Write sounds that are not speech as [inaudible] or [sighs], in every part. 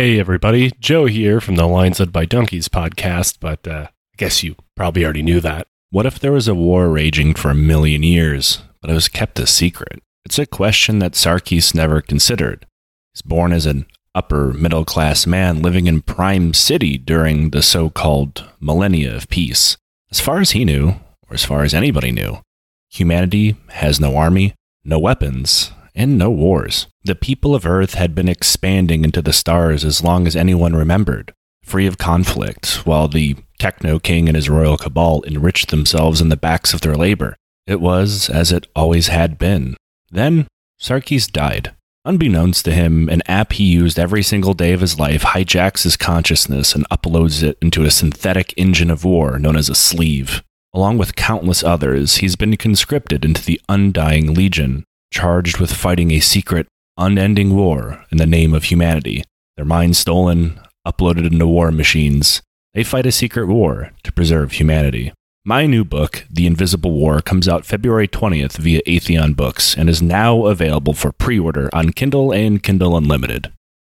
Hey, everybody. Joe here from the Lions Led by Donkeys podcast, but uh, I guess you probably already knew that. What if there was a war raging for a million years, but it was kept a secret? It's a question that Sarkis never considered. He's born as an upper middle class man living in Prime City during the so called millennia of peace. As far as he knew, or as far as anybody knew, humanity has no army, no weapons, and no wars. The people of Earth had been expanding into the stars as long as anyone remembered, free of conflict, while the Techno King and his royal cabal enriched themselves in the backs of their labor. It was as it always had been. Then, Sarkis died. Unbeknownst to him, an app he used every single day of his life hijacks his consciousness and uploads it into a synthetic engine of war known as a sleeve. Along with countless others, he's been conscripted into the Undying Legion, charged with fighting a secret, unending war in the name of humanity. Their minds stolen, uploaded into war machines. They fight a secret war to preserve humanity. My new book, The Invisible War, comes out February 20th via Aethon Books and is now available for pre order on Kindle and Kindle Unlimited.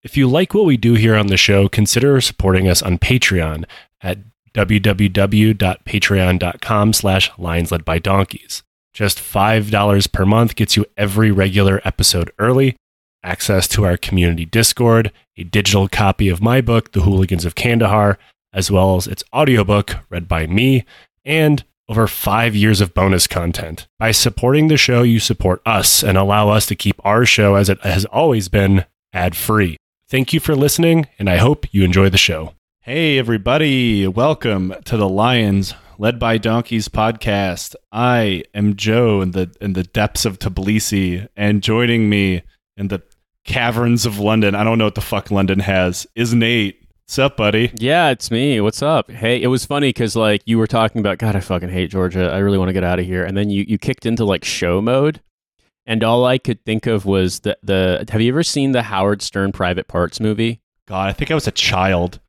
If you like what we do here on the show, consider supporting us on Patreon at www.patreon.com slash lions led by donkeys. Just $5 per month gets you every regular episode early, access to our community Discord, a digital copy of my book, The Hooligans of Kandahar, as well as its audiobook read by me, and over five years of bonus content. By supporting the show, you support us and allow us to keep our show as it has always been ad free. Thank you for listening, and I hope you enjoy the show. Hey, everybody. Welcome to the Lions Led by Donkeys podcast. I am Joe in the in the depths of Tbilisi, and joining me in the caverns of London. I don't know what the fuck London has. Is Nate? What's up, buddy? Yeah, it's me. What's up? Hey, it was funny because like you were talking about, God, I fucking hate Georgia. I really want to get out of here, and then you you kicked into like show mode, and all I could think of was the the. Have you ever seen the Howard Stern Private Parts movie? God, I think I was a child.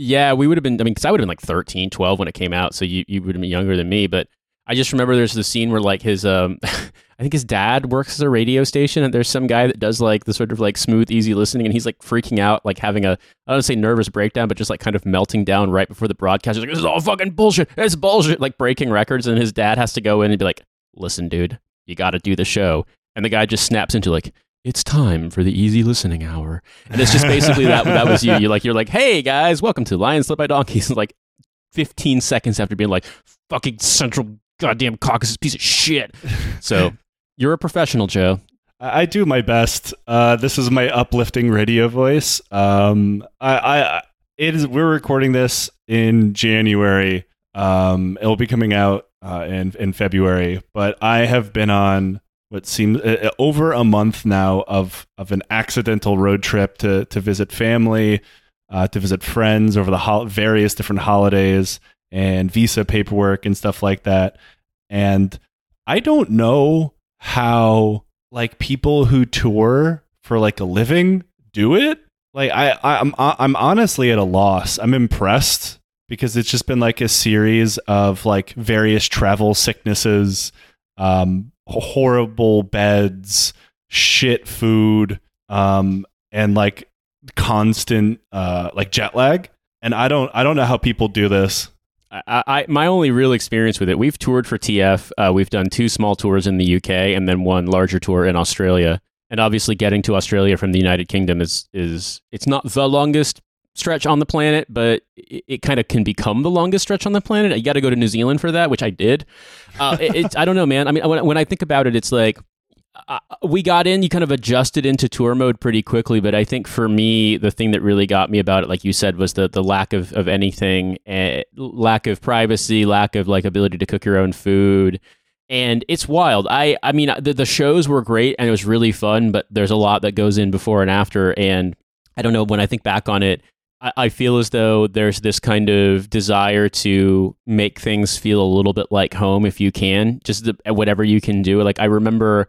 Yeah, we would have been. I mean, because I would have been like 13, 12 when it came out, so you you would have been younger than me. But I just remember there's the scene where like his um, [laughs] I think his dad works as a radio station, and there's some guy that does like the sort of like smooth, easy listening, and he's like freaking out, like having a I don't say nervous breakdown, but just like kind of melting down right before the broadcast. He's like, "This is all fucking bullshit. It's bullshit." Like breaking records, and his dad has to go in and be like, "Listen, dude, you got to do the show." And the guy just snaps into like, it's time for the easy listening hour. And it's just basically that that was you. You're like, you're like, hey guys, welcome to Lions Led by Donkeys. And [laughs] like 15 seconds after being like, fucking central goddamn Caucasus piece of shit. So [laughs] you're a professional, Joe. I, I do my best. Uh, this is my uplifting radio voice. Um, I, I it is. We're recording this in January. Um, it'll be coming out uh, in in February. But I have been on what seems uh, over a month now of of an accidental road trip to to visit family, uh, to visit friends over the ho- various different holidays and visa paperwork and stuff like that. And I don't know how like people who tour for like a living do it. Like I I'm I'm honestly at a loss. I'm impressed because it's just been like a series of like various travel sicknesses um, horrible beds, shit food, um, and like constant uh, like jet lag. And I don't I don't know how people do this. I, I, my only real experience with it, we've toured for TF. Uh, we've done two small tours in the UK and then one larger tour in Australia. And obviously, getting to Australia from the United Kingdom is is it's not the longest stretch on the planet, but it, it kind of can become the longest stretch on the planet. You got to go to New Zealand for that, which I did. Uh, it, I don't know, man. I mean, when, when I think about it, it's like uh, we got in, you kind of adjusted into tour mode pretty quickly. But I think for me, the thing that really got me about it, like you said, was the the lack of of anything, uh, lack of privacy, lack of like ability to cook your own food. And it's wild. I, I mean, the, the shows were great and it was really fun, but there's a lot that goes in before and after. And I don't know, when I think back on it, I feel as though there's this kind of desire to make things feel a little bit like home if you can, just the, whatever you can do. Like I remember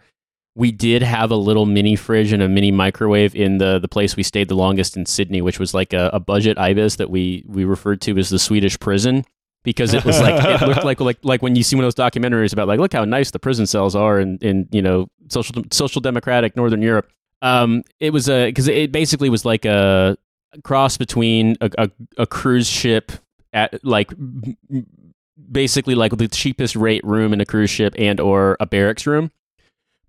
we did have a little mini fridge and a mini microwave in the the place we stayed the longest in Sydney, which was like a, a budget ibis that we we referred to as the Swedish prison because it was like it [laughs] looked like like like when you see one of those documentaries about like look how nice the prison cells are in in you know social social democratic northern Europe. Um, it was a because it basically was like a cross between a, a, a cruise ship at like basically like the cheapest rate room in a cruise ship and or a barracks room.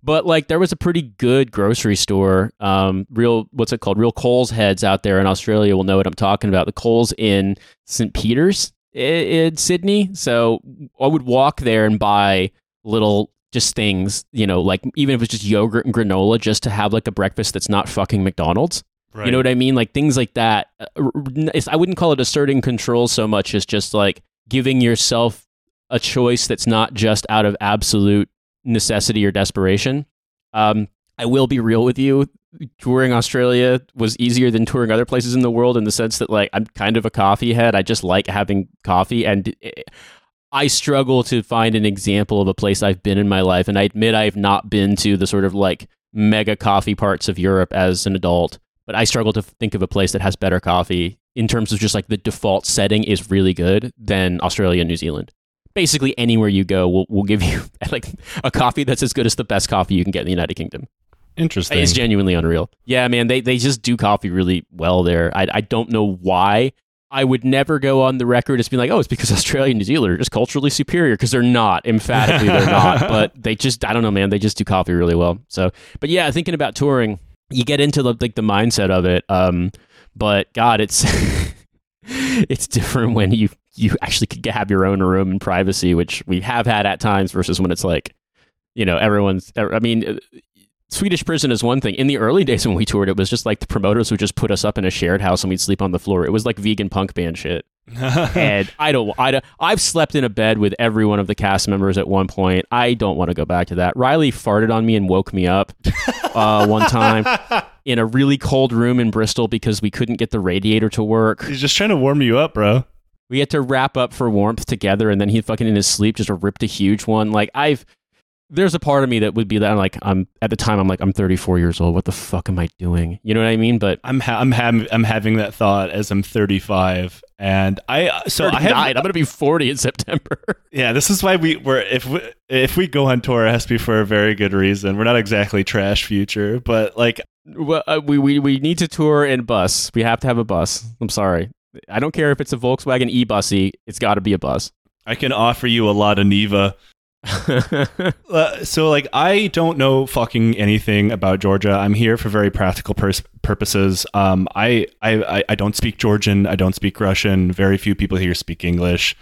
But like there was a pretty good grocery store, um, real what's it called? Real Coles heads out there in Australia will know what I'm talking about. The Coles in St. Peter's in Sydney. So I would walk there and buy little just things, you know, like even if it's just yogurt and granola, just to have like a breakfast that's not fucking McDonald's. Right. You know what I mean? Like things like that. Uh, it's, I wouldn't call it asserting control so much as just like giving yourself a choice that's not just out of absolute necessity or desperation. Um, I will be real with you. Touring Australia was easier than touring other places in the world in the sense that, like, I'm kind of a coffee head. I just like having coffee, and I struggle to find an example of a place I've been in my life. And I admit I've not been to the sort of like mega coffee parts of Europe as an adult, but I struggle to think of a place that has better coffee in terms of just like the default setting is really good than Australia and New Zealand basically anywhere you go will will give you [laughs] like a coffee that's as good as the best coffee you can get in the United Kingdom. Interesting. It's genuinely unreal. Yeah, man, they they just do coffee really well there. I I don't know why. I would never go on the record as being like, oh, it's because [laughs] Australia and New Zealand are just culturally superior because they're not. Emphatically, they're not. [laughs] But they just, I don't know, man. They just do coffee really well. So, but yeah, thinking about touring, you get into the like the mindset of it. Um, but God, it's [laughs] it's different when you you actually could have your own room and privacy, which we have had at times, versus when it's like, you know, everyone's. I mean, uh, Swedish prison is one thing. In the early days when we toured, it was just like the promoters would just put us up in a shared house and we'd sleep on the floor. It was like vegan punk band shit. And [laughs] I don't, I don't, I've slept in a bed with every one of the cast members at one point. I don't want to go back to that. Riley farted on me and woke me up uh, one time [laughs] in a really cold room in Bristol because we couldn't get the radiator to work. He's just trying to warm you up, bro. We had to wrap up for warmth together, and then he fucking in his sleep just ripped a huge one. Like I've, there's a part of me that would be that I'm like I'm at the time I'm like I'm 34 years old. What the fuck am I doing? You know what I mean? But I'm ha- I'm ha- I'm having that thought as I'm 35, and I so I have I'm gonna be 40 in September. [laughs] yeah, this is why we were if we, if we go on tour, it has to be for a very good reason. We're not exactly trash future, but like well, uh, we we we need to tour in bus. We have to have a bus. I'm sorry. I don't care if it's a Volkswagen e-bussy. It's got to be a bus. I can offer you a lot of Neva. [laughs] uh, so like I don't know fucking anything about Georgia. I'm here for very practical purposes. Um, I, I I don't speak Georgian. I don't speak Russian. Very few people here speak English.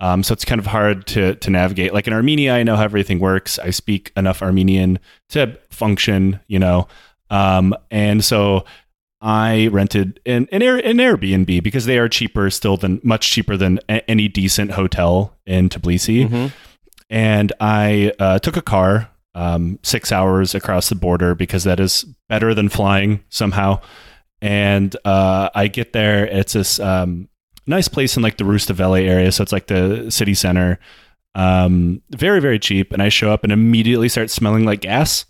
Um, so it's kind of hard to to navigate. Like in Armenia, I know how everything works. I speak enough Armenian to function, you know. Um, and so I rented an, an, Air, an Airbnb because they are cheaper still than much cheaper than a, any decent hotel in Tbilisi. Mm-hmm. And I uh, took a car um, six hours across the border because that is better than flying somehow. And uh, I get there. It's this um, nice place in like the Rustaveli area, so it's like the city center. Um, very very cheap. And I show up and immediately start smelling like gas,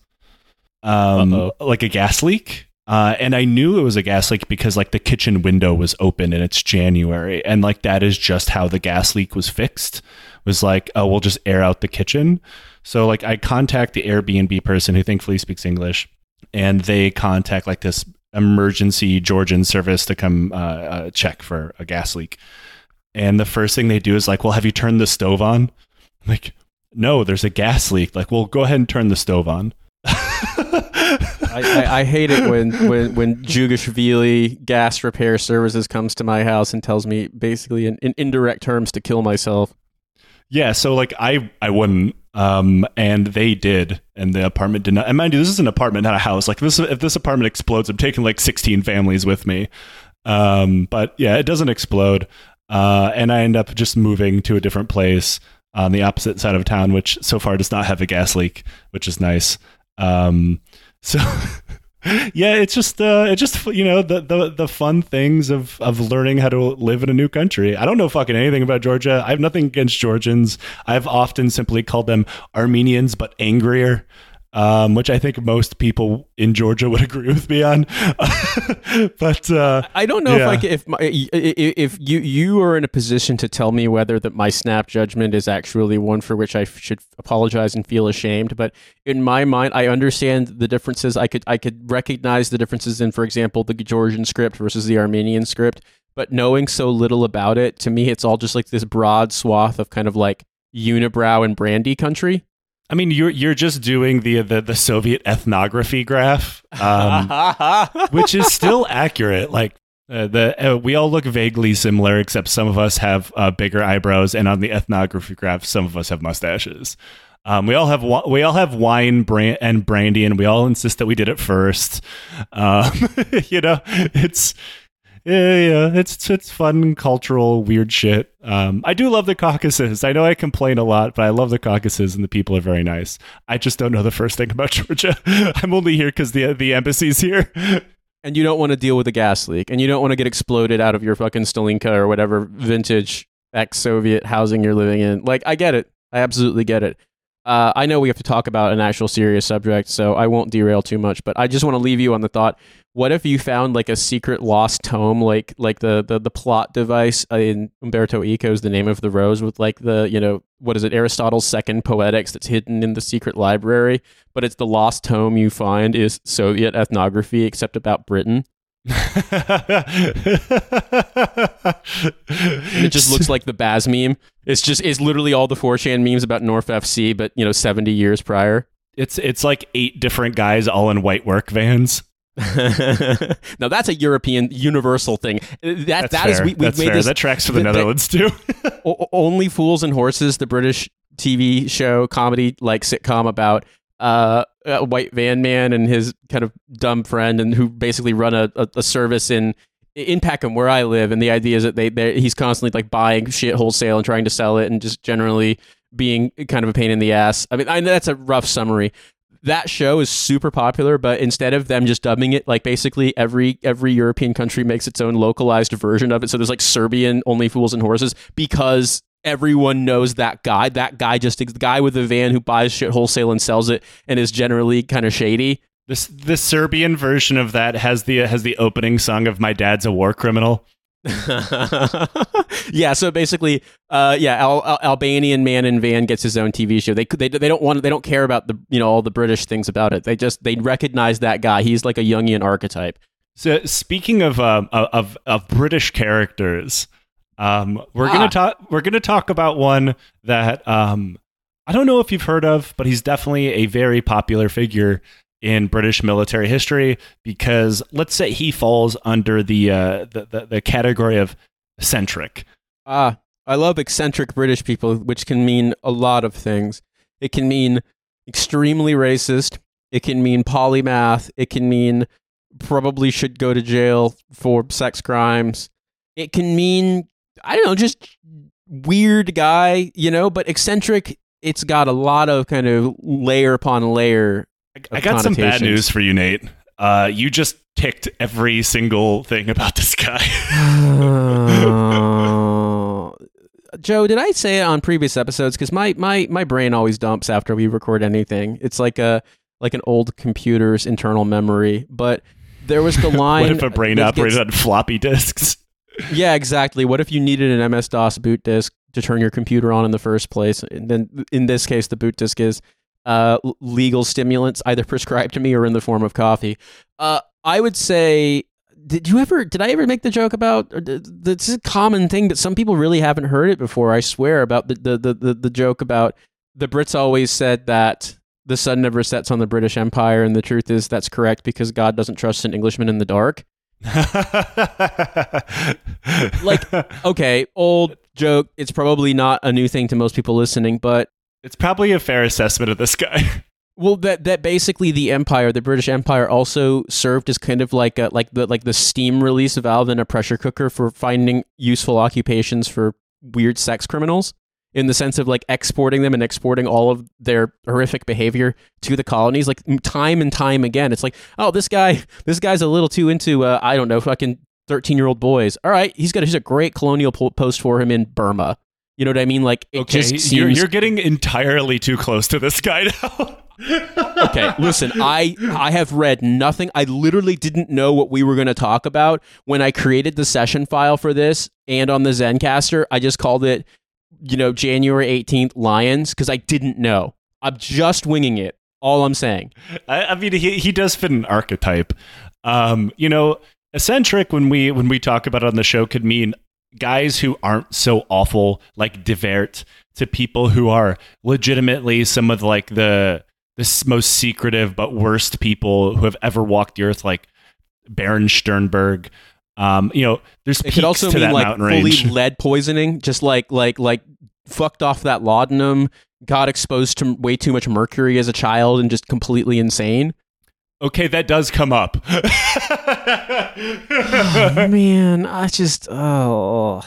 um, like a gas leak. Uh, and I knew it was a gas leak because like the kitchen window was open and it's January, and like that is just how the gas leak was fixed. Was like, oh, we'll just air out the kitchen. So like I contact the Airbnb person who thankfully speaks English, and they contact like this emergency Georgian service to come uh, uh, check for a gas leak. And the first thing they do is like, well, have you turned the stove on? I'm like, no, there's a gas leak. Like, well, go ahead and turn the stove on. I, I, hate it when when when Jugashvili gas repair services comes to my house and tells me basically in, in indirect terms to kill myself. Yeah, so like I I wouldn't, um, and they did, and the apartment did not. And mind you, this is an apartment, not a house. Like this, if this apartment explodes, I'm taking like 16 families with me. Um, but yeah, it doesn't explode, uh, and I end up just moving to a different place on the opposite side of town, which so far does not have a gas leak, which is nice. Um, so [laughs] yeah, it's just uh, it's just you know the, the the fun things of of learning how to live in a new country. I don't know fucking anything about Georgia. I have nothing against Georgians. I've often simply called them Armenians, but angrier. Um, which I think most people in Georgia would [laughs] agree with me on. [laughs] but uh, I don't know yeah. if I can, if my, if you you are in a position to tell me whether that my snap judgment is actually one for which I should apologize and feel ashamed. But in my mind, I understand the differences. I could I could recognize the differences in, for example, the Georgian script versus the Armenian script. But knowing so little about it, to me, it's all just like this broad swath of kind of like unibrow and brandy country. I mean, you're you're just doing the the, the Soviet ethnography graph, um, [laughs] which is still accurate. Like uh, the uh, we all look vaguely similar, except some of us have uh, bigger eyebrows, and on the ethnography graph, some of us have mustaches. Um, we all have we all have wine brand and brandy, and we all insist that we did it first. Um, [laughs] you know, it's yeah, yeah, it's it's fun, cultural, weird shit. Um, I do love the Caucasus. I know I complain a lot, but I love the Caucasus, and the people are very nice. I just don't know the first thing about [laughs] Georgia. I'm only here because the the embassy's here. and you don't want to deal with a gas leak, and you don't want to get exploded out of your fucking Stalinka or whatever vintage ex-Soviet housing you're living in. Like, I get it. I absolutely get it. Uh, I know we have to talk about an actual serious subject, so I won't derail too much. But I just want to leave you on the thought: What if you found like a secret lost tome, like like the the, the plot device in Umberto Eco's *The Name of the Rose*, with like the you know what is it Aristotle's Second Poetics that's hidden in the secret library, but it's the lost tome you find is Soviet ethnography, except about Britain. [laughs] It just looks like the Baz meme. It's just it's literally all the 4chan memes about Norf FC, but you know, 70 years prior. It's it's like eight different guys all in white work vans. [laughs] now that's a European universal thing. That That's that is we, we've That's made fair. this that tracks for the the- the- Netherlands too. [laughs] O- only fools and horses the british tv show comedy like sitcom about uh, a white van man and his kind of dumb friend and who basically run a, a, a service in in Peckham where I live and the idea is that they he's constantly like buying shit wholesale and trying to sell it and just generally being kind of a pain in the ass. I mean I that's a rough summary. That show is super popular, but instead of them just dubbing it, like basically every every European country makes its own localized version of it. So there's like Serbian only fools and horses because everyone knows that guy. That guy just the guy with the van who buys shit wholesale and sells it and is generally kind of shady. This the Serbian version of that has the has the opening song of "My Dad's a War Criminal." [laughs] yeah, so basically, uh, yeah, Al- Al- Albanian man in van gets his own TV show. They they they don't want they don't care about the you know all the British things about it. They just they recognize that guy. He's like a Jungian archetype. So speaking of um, of of British characters, um, we're Ah. gonna talk. We're gonna talk about one that um, I don't know if you've heard of, but he's definitely a very popular figure in British military history because let's say he falls under the uh, the, the the category of eccentric. Ah, I love eccentric British people, which can mean a lot of things. It can mean extremely racist. It can mean polymath. It can mean probably should go to jail for sex crimes. It can mean, I don't know, just weird guy, you know, but eccentric, it's got a lot of kind of layer upon layer. I, got some bad news for you, Nate. Uh, you just ticked every single thing about this guy. [laughs] Joe, did I say it on previous episodes? Because my, my, my brain always dumps after we record anything. It's like a like an old computer's internal memory. But there was the [laughs] line. what if a brain operated gets- on floppy disks? [laughs] yeah, exactly. What if you needed an MS DOS boot disk to turn your computer on in the first place? And then in this case, the boot disk is uh, legal stimulants, either prescribed to me or in the form of coffee. Uh, I would say. Did you ever? Did I ever make the joke about? Or th- th- this is a common thing, but some people really haven't heard it before. I swear about the the the, the, the joke about the Brits always said that the sun never sets on the British Empire, and the truth is that's correct because God doesn't trust an Englishman in the dark. [laughs] Like- Okay, old joke. It's probably not a new thing to most people listening, but it's probably a fair assessment of this guy. [laughs] well, that that basically the empire, the British Empire, also served as kind of like a like the like the steam release valve in a pressure cooker for finding useful occupations for weird sex criminals. In the sense of like exporting them and exporting all of their horrific behavior to the colonies, like time and time again. It's like, oh, this guy, this guy's a little too into, uh, I don't know, fucking thirteen-year-old boys. All right, he's got he's a great colonial po- post for him in Burma. You know what I mean? Like it okay, just seems you're, you're getting entirely too close to this guy [laughs] now. okay, listen, I I have read nothing. I literally didn't know what we were going to talk about when I created the session file for this and on the Zencastr. I just called it, you know, January 18th Lions because I didn't know. I'm just winging it. All I'm saying. I, I mean, he he does fit an archetype. Um, you know, eccentric when we when we talk about it on the show could mean guys who aren't so awful, like de Wiart, to people who are legitimately some of like the the most secretive but worst people who have ever walked the earth, like Baron Sternberg. Um, you know, there's It could also mean like fully range. lead poisoning, just like like like fucked off that laudanum, got exposed to way too much mercury as a child, and just completely insane. Okay, that does come up. [laughs] oh, man, I just oh.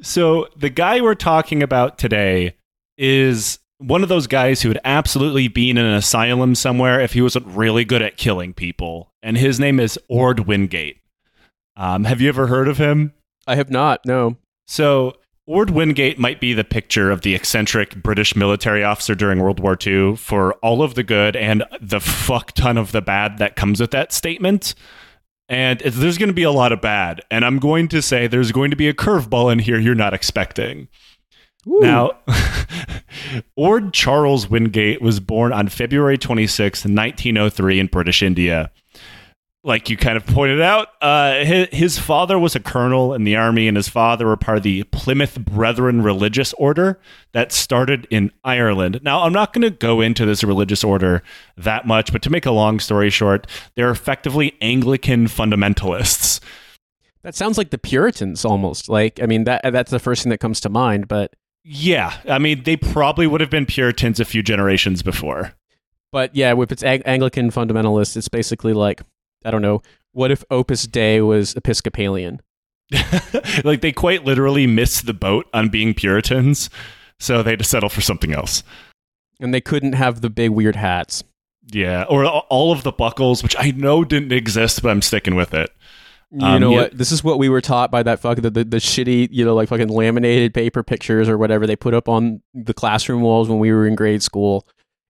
So the guy we're talking about today is one of those guys who would absolutely be in an asylum somewhere if he wasn't really good at killing people. And his name is Orde Wingate. Um, have you ever heard of him? I have not. No. So Orde Wingate might be the picture of the eccentric British military officer during World War II for all of the good and the fuck ton of the bad that comes with that statement. And there's going to be a lot of bad. And I'm going to say there's going to be a curveball in here you're not expecting. Ooh. Now, [laughs] Orde Charles Wingate was born on February 26, 1903, in British India. Like you kind of pointed out, uh, his, his father was a colonel in the army, and his father were part of the Plymouth Brethren religious order that started in Ireland. Now, I'm not going to go into this religious order that much, but to make a long story short, they're effectively Anglican fundamentalists. That sounds like the Puritans almost. Like I mean that that's the first thing that comes to mind, but Yeah, I mean, they probably would have been Puritans a few generations before. but yeah, if it's Ang- Anglican fundamentalists, it's basically like I don't know, what if Opus Dei was Episcopalian? [laughs] like they quite literally missed the boat on being Puritans, so they had to settle for something else. And they couldn't have the big weird hats. Yeah, or all of the buckles, which I know didn't exist, but I'm sticking with it. You Um, know yeah. what? This is what we were taught by that fucking the, the, the shitty, you know, like fucking laminated paper pictures or whatever they put up on the classroom walls when we were in grade school.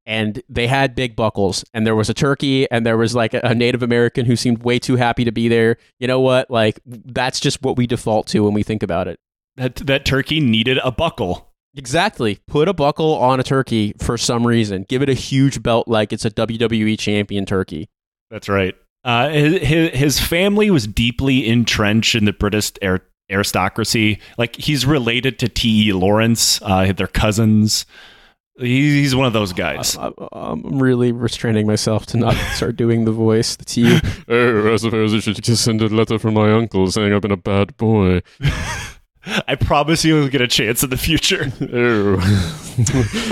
And they had big buckles, and there was a turkey, and there was like a, Native American who seemed way too happy to be there. You know what? Like that's just what we default to when we think about it. That that turkey needed a buckle. Exactly. Put a buckle on a turkey for some reason. Give it a huge belt like it's a WWE champion turkey. That's right. Uh, his, his family was deeply entrenched in the British ar- aristocracy. Like he's related to T. E. Lawrence. Uh, they're cousins. He- He's one of those guys. I, am really restraining myself to not [laughs] start doing the voice, the T. Oh, [laughs] I suppose I should just send a letter from my uncle saying I've been a bad boy. [laughs] I promise you'll get a chance in the future. Oh.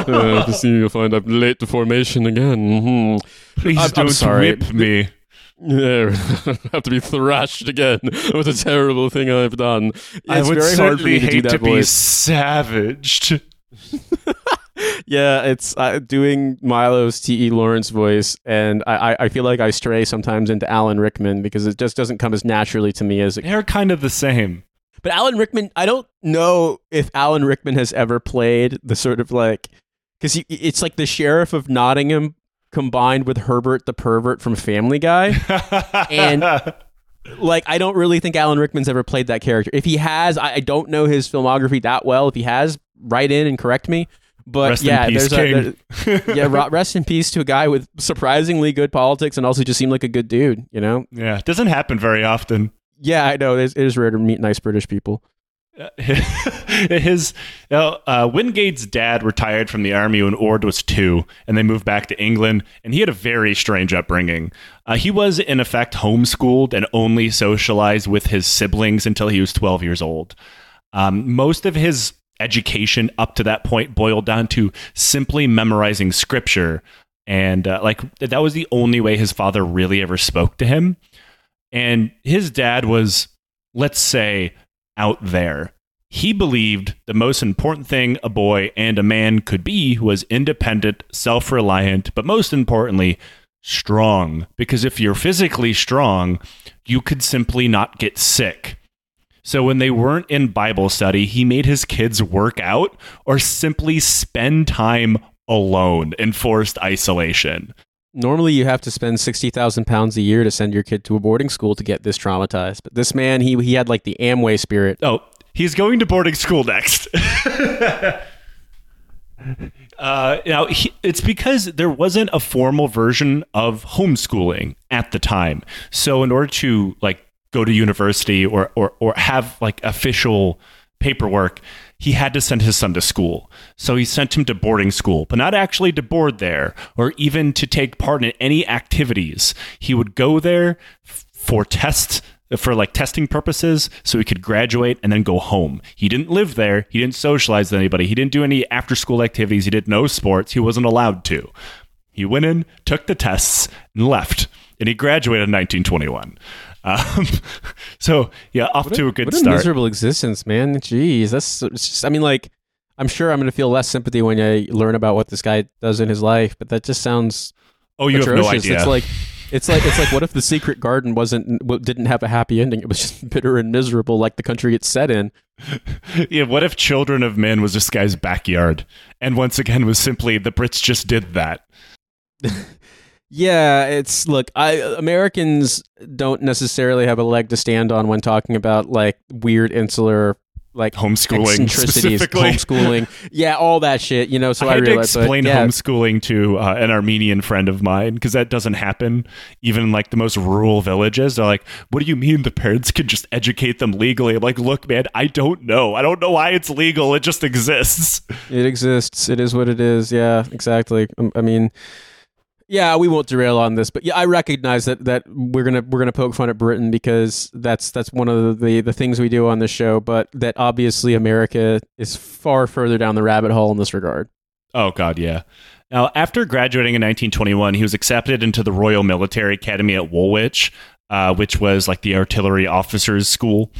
uh, to see you'll find I'm late to formation again. Mhm. Please I'm- I'm don't sorry. whip me. Yeah, have to be thrashed again. What a terrible thing I've done. I would very hard for me certainly to do hate that to be savaged. Yeah, it's uh, doing Milo's T.E. Lawrence voice, and I, I, feel like I stray sometimes into Alan Rickman because it just doesn't come as naturally to me as it. They're kind of the same. But Alan Rickman, I don't know if Alan Rickman has ever played the sort of like because it's like the sheriff of Nottingham combined with Herbert the pervert from Family Guy. [laughs] And- like I don't really think Alan Rickman's ever played that character. If he has, I, I don't know his filmography that well. If he has, write in and correct me. But Rest yeah, peace, there's a there- yeah. Rest in peace to a guy with surprisingly good politics and also just seemed like a good dude. You know? yeah, it doesn't happen very often. Yeah, I know. It is, it is rare to meet nice British people. Uh, [laughs] His you know, uh, Wingate's dad retired from the army when Orde was two, and they moved back to England. And he had a very strange upbringing. Uh, he was, in effect, homeschooled and only socialized with his siblings until he was 12 years old. Um, most of his education up to that point boiled down to simply memorizing scripture, and uh, like that was the only way his father really ever spoke to him. And his dad was, let's say, out there. He believed the most important thing a boy and a man could be was independent, self reliant, but most importantly, strong. Because if you're physically strong, you could simply not get sick. So when they weren't in Bible study, he made his kids work out or simply spend time alone in forced isolation. Normally, you have to spend sixty thousand pounds a year to send your kid to a boarding school to get this traumatized. But this man, he he had like the Amway spirit. Oh, he's going to boarding school next. [laughs] uh, now, he, it's because there wasn't a formal version of homeschooling at the time. So, in order to like go to university or or or have like official paperwork, he had to send his son to school. So he sent him to boarding school, but not actually to board there or even to take part in any activities. He would go there for tests for like testing purposes so he could graduate and then go home. He didn't live there, he didn't socialize with anybody, he didn't do any after school activities, he did no sports, he wasn't allowed to. He went in, took the tests, and left. And he graduated in 1921. Um, [laughs] so yeah, off to a good what a start. miserable existence, man. Jeez, that's just. I mean, like, I'm sure I'm going to feel less sympathy when I learn about what this guy does in his life, but that just sounds oh, you atrocious. have no idea. It's like. It's like it's like what if the secret garden wasn't didn't have a happy ending? It was just [laughs] bitter and miserable, like the country it's set in. [laughs] yeah, what if Children of Men was this guy's backyard? And once again was simply the Brits just did that. Yeah, it's look, I Americans don't necessarily have a leg to stand on when talking about like weird insular like Homeschooling eccentricities, specifically. homeschooling. [laughs] yeah, all that shit, you know, so I I, had to realize but explain yeah, homeschooling to uh, an Armenian friend of mine because that doesn't happen even in like the most rural villages. They're like, "What do you mean the parents can just educate them legally?" I'm like, "Look, man, I don't know. I don't know why it's legal. It just exists." It exists. It is what it is. Yeah, exactly. Um, I mean, yeah, we won't derail on this, but yeah, I recognize that that we're gonna we're gonna poke fun at Britain because that's that's one of the the things we do on the show. But that obviously America is far further down the rabbit hole in this regard. Oh God, yeah. Now, after graduating in 1921, he was accepted into the Royal Military Academy at Woolwich, uh, which was like the artillery officers' school.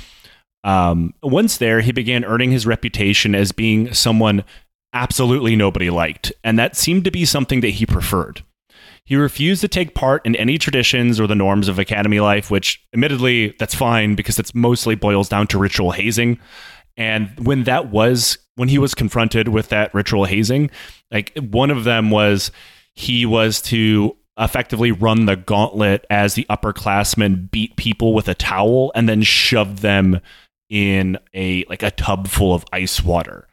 Um, once there, he began earning his reputation as being someone absolutely nobody liked, and that seemed to be something that he preferred. He refused to take part in any traditions or the norms of academy life, which, admittedly, that's fine because it's mostly boils down to ritual hazing. And when that was, when he was confronted with that ritual hazing, like one of them was he was to effectively run the gauntlet as the upperclassmen beat people with a towel and then shoved them in a like a tub full of ice water.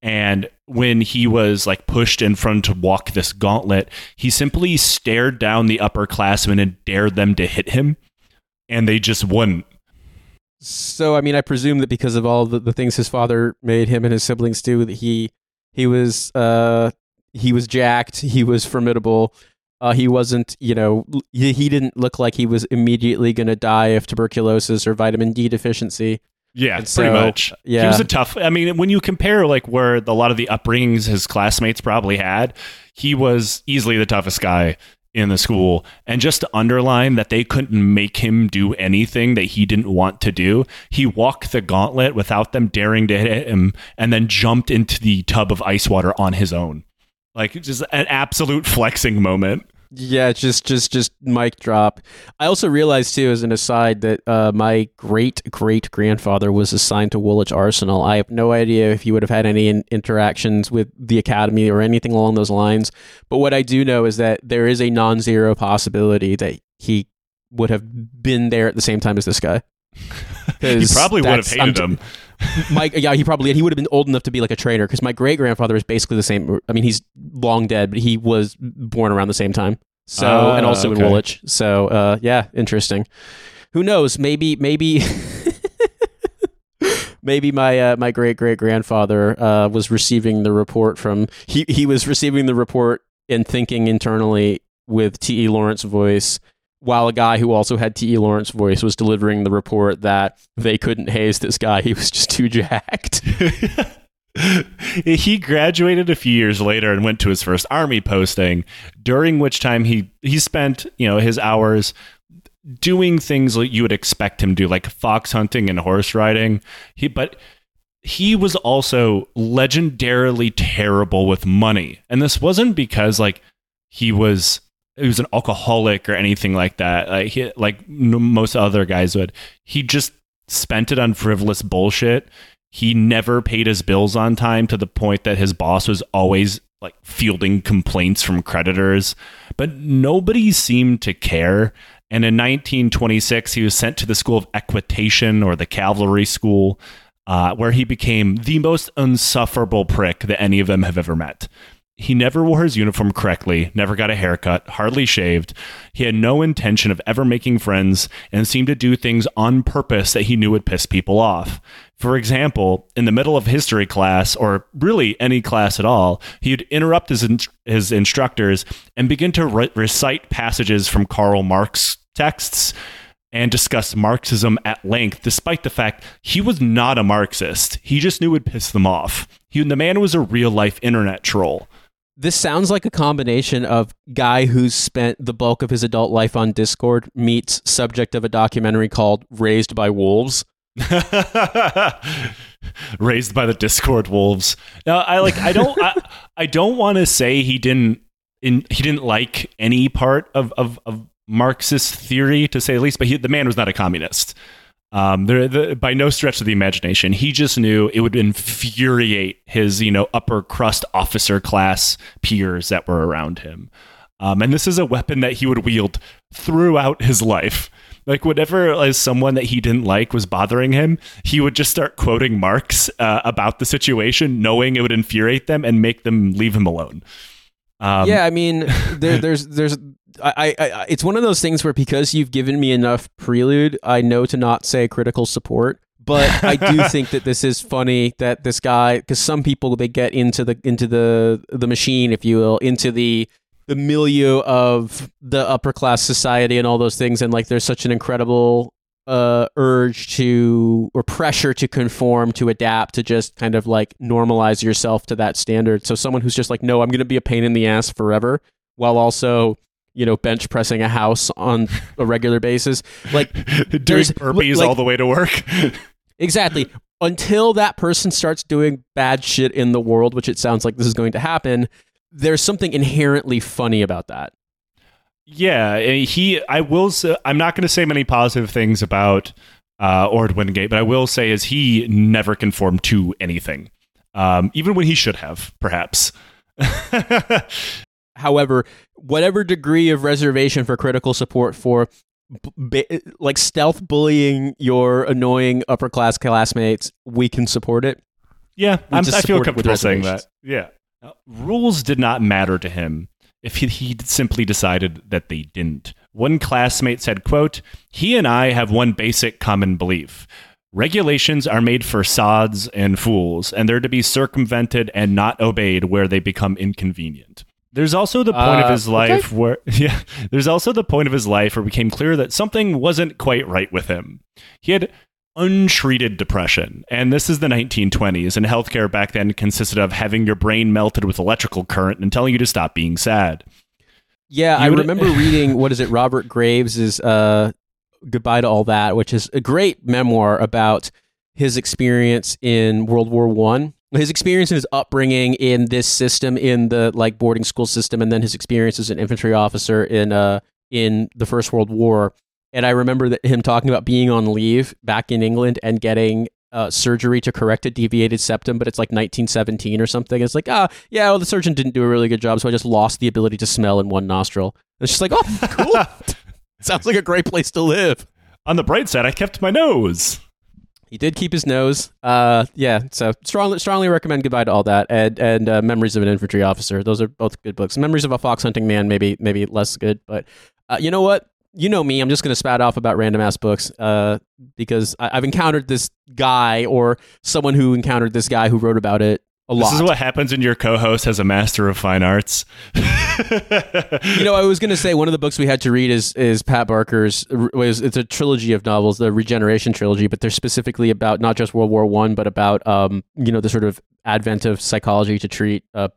And when he was like pushed in front to walk this gauntlet, he simply stared down the upperclassmen and dared them to hit him, and they just wouldn't. So, I mean, I presume that because of all the, the things his father made him and his siblings do, that he he was uh he was jacked, he was formidable. Uh, he wasn't, you know, he, he didn't look like he was immediately going to die of tuberculosis or vitamin D deficiency. Yeah, And pretty so, much. yeah. He was a tough. I mean, when you compare like where a lot of the upbringings his classmates probably had, he was easily the toughest guy in the school. And just to underline that they couldn't make him do anything that he didn't want to do, he walked the gauntlet without them daring to hit him, and then jumped into the tub of ice water on his own. Like just an absolute flexing moment. Yeah, just just just mic drop. I also realized too, as an aside, that uh, my great great grandfather was assigned to Woolwich Arsenal. I have no idea if he would have had any in- interactions with the academy or anything along those lines. But what I do know is that there is a non-zero possibility that he would have been there at the same time as this guy. [laughs] he probably would have that's- I'm hated him. Mike, yeah, he probably he would have been old enough to be like a trainer because my great grandfather is basically the same. I mean, he's long dead, but he was born around the same time. So Ah, and also in. Woolwich. So uh, yeah, interesting. Who knows? Maybe maybe. [laughs] Maybe my uh, my great great grandfather uh, was receiving the report from he he was receiving the report and thinking internally with T. E. Lawrence voice, while a guy who also had T. E. Lawrence voice was delivering the report that they couldn't haze this guy. [laughs] He was just too jacked. [laughs] he graduated a few years later and went to his first army posting, during which time he he spent you know his hours doing things like you would expect him to do, like fox hunting and horse riding. He but he was also legendarily terrible with money, and this wasn't because like he was he was an alcoholic or anything like that. Like he, like most other guys would. He just spent it on frivolous bullshit. He never paid his bills on time to the point that his boss was always like fielding complaints from creditors, but nobody seemed to care. And in 1926, he was sent to the School of Equitation or the Cavalry School, uh, where he became the most insufferable prick that any of them have ever met. He never wore his uniform correctly, never got a haircut, hardly shaved. He had no intention of ever making friends and seemed to do things on purpose that he knew would piss people off. For example, in the middle of history class, or really any class at all, he'd interrupt his, his instructors and begin to re- recite passages from Karl Marx texts and discuss Marxism at length, despite the fact he was not a Marxist. He just knew it would piss them off. He, the man was a real life internet troll. This sounds like a combination of guy who's spent the bulk of his adult life on Discord meets subject of a documentary called Raised by Wolves. [laughs] Raised by the Discord wolves. Now, I like. I don't. I, I don't want to say he didn't. In, he didn't like any part of, of, of Marxist theory, to say the least. But he, the man was not a communist. Um, there, the, by no stretch of the imagination, he just knew it would infuriate his, you know, upper crust officer class peers that were around him. Um, and this is a weapon that he would wield throughout his life. Like whatever as someone that he didn't like was bothering him, he would just start quoting Marx uh, about the situation, knowing it would infuriate them and make them leave him alone. Um, yeah, I mean, there, [laughs] there's there's I, I, it's one of those things where because you've given me enough prelude, I know to not say critical support. But I do [laughs] think that this is funny that this guy, because some people they get into the into the the machine, if you will, into the the milieu of the upper class society and all those things, and like there's such an incredible uh, urge to or pressure to conform, to adapt, to just kind of like normalize yourself to that standard. So someone who's just like, no, I'm going to be a pain in the ass forever, while also you know bench pressing a house on a regular basis, like [laughs] doing burpees like, all the way to work. [laughs] exactly. Until that person starts doing bad shit in the world, which it sounds like this is going to happen, there's something inherently funny about that. Yeah, he. I will. Say, I'm not going to say many positive things about uh, Orde Wingate, but I will say is he never conformed to anything, um, even when he should have, perhaps. [laughs] However, whatever degree of reservation for critical support for b- like stealth bullying your annoying upper class classmates, we can support it. Yeah, i feel comfortable saying that. Yeah. Now, rules did not matter to him if he, he simply decided that they didn't. One classmate said, quote, He and I have one basic common belief. Regulations are made for sods and fools, and they're to be circumvented and not obeyed where they become inconvenient. There's also the point uh, of his life okay. where [laughs] yeah, there's also the point of his life where it became clear that something wasn't quite right with him. He had untreated depression. And this is the 1920s, and healthcare back then consisted of having your brain melted with electrical current and telling you to stop being sad. Yeah, you I would, remember [laughs] reading what is it, Robert Graves' uh, Goodbye to All That, which is a great memoir about his experience in World War One. His experience and his upbringing in this system, in the like boarding school system, and then his experience as an infantry officer in uh in the First World War. And I remember that him talking about being on leave back in England and getting uh, surgery to correct a deviated septum, but it's like 1917 or something. It's like, ah, oh, yeah, well, the surgeon didn't do a really good job, so I just lost the ability to smell in one nostril. And it's just like, oh, cool. [laughs] Sounds like a great place to live. On the bright side, I kept my nose. He did keep his nose. Uh, yeah. So strongly, strongly recommend goodbye to all that and and uh, memories of an infantry officer. Those are both good books. Memories of a fox hunting man, maybe maybe less good, but uh, you know what? you know me, I'm just going to spat off about random ass books uh, because I, have encountered this guy or someone who encountered this guy who wrote about it a lot. This is what happens when your co-host has a master of fine arts. [laughs] you know, I was going to say one of the books we had to read is is Pat Barker's. It's a trilogy of novels, the Regeneration trilogy, but they're specifically about not just World War One, but about um, you know the sort of advent of psychology to treat uh,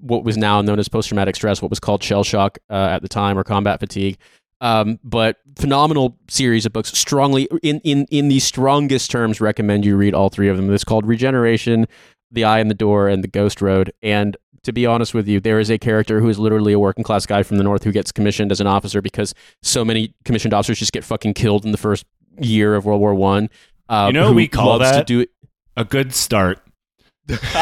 what was now known as post traumatic stress, what was called shell shock uh, at the time, or combat fatigue. Um, but phenomenal series of books. Strongly in in in the strongest terms, recommend you read all three of them. It's called Regeneration, The Eye in the Door, and The Ghost Road. And to be honest with you, there is a character who is literally a working class guy from the north who gets commissioned as an officer because so many commissioned officers just get fucking killed in the first year of World War One. Uh, You know we call that? To do it. A good start. [laughs]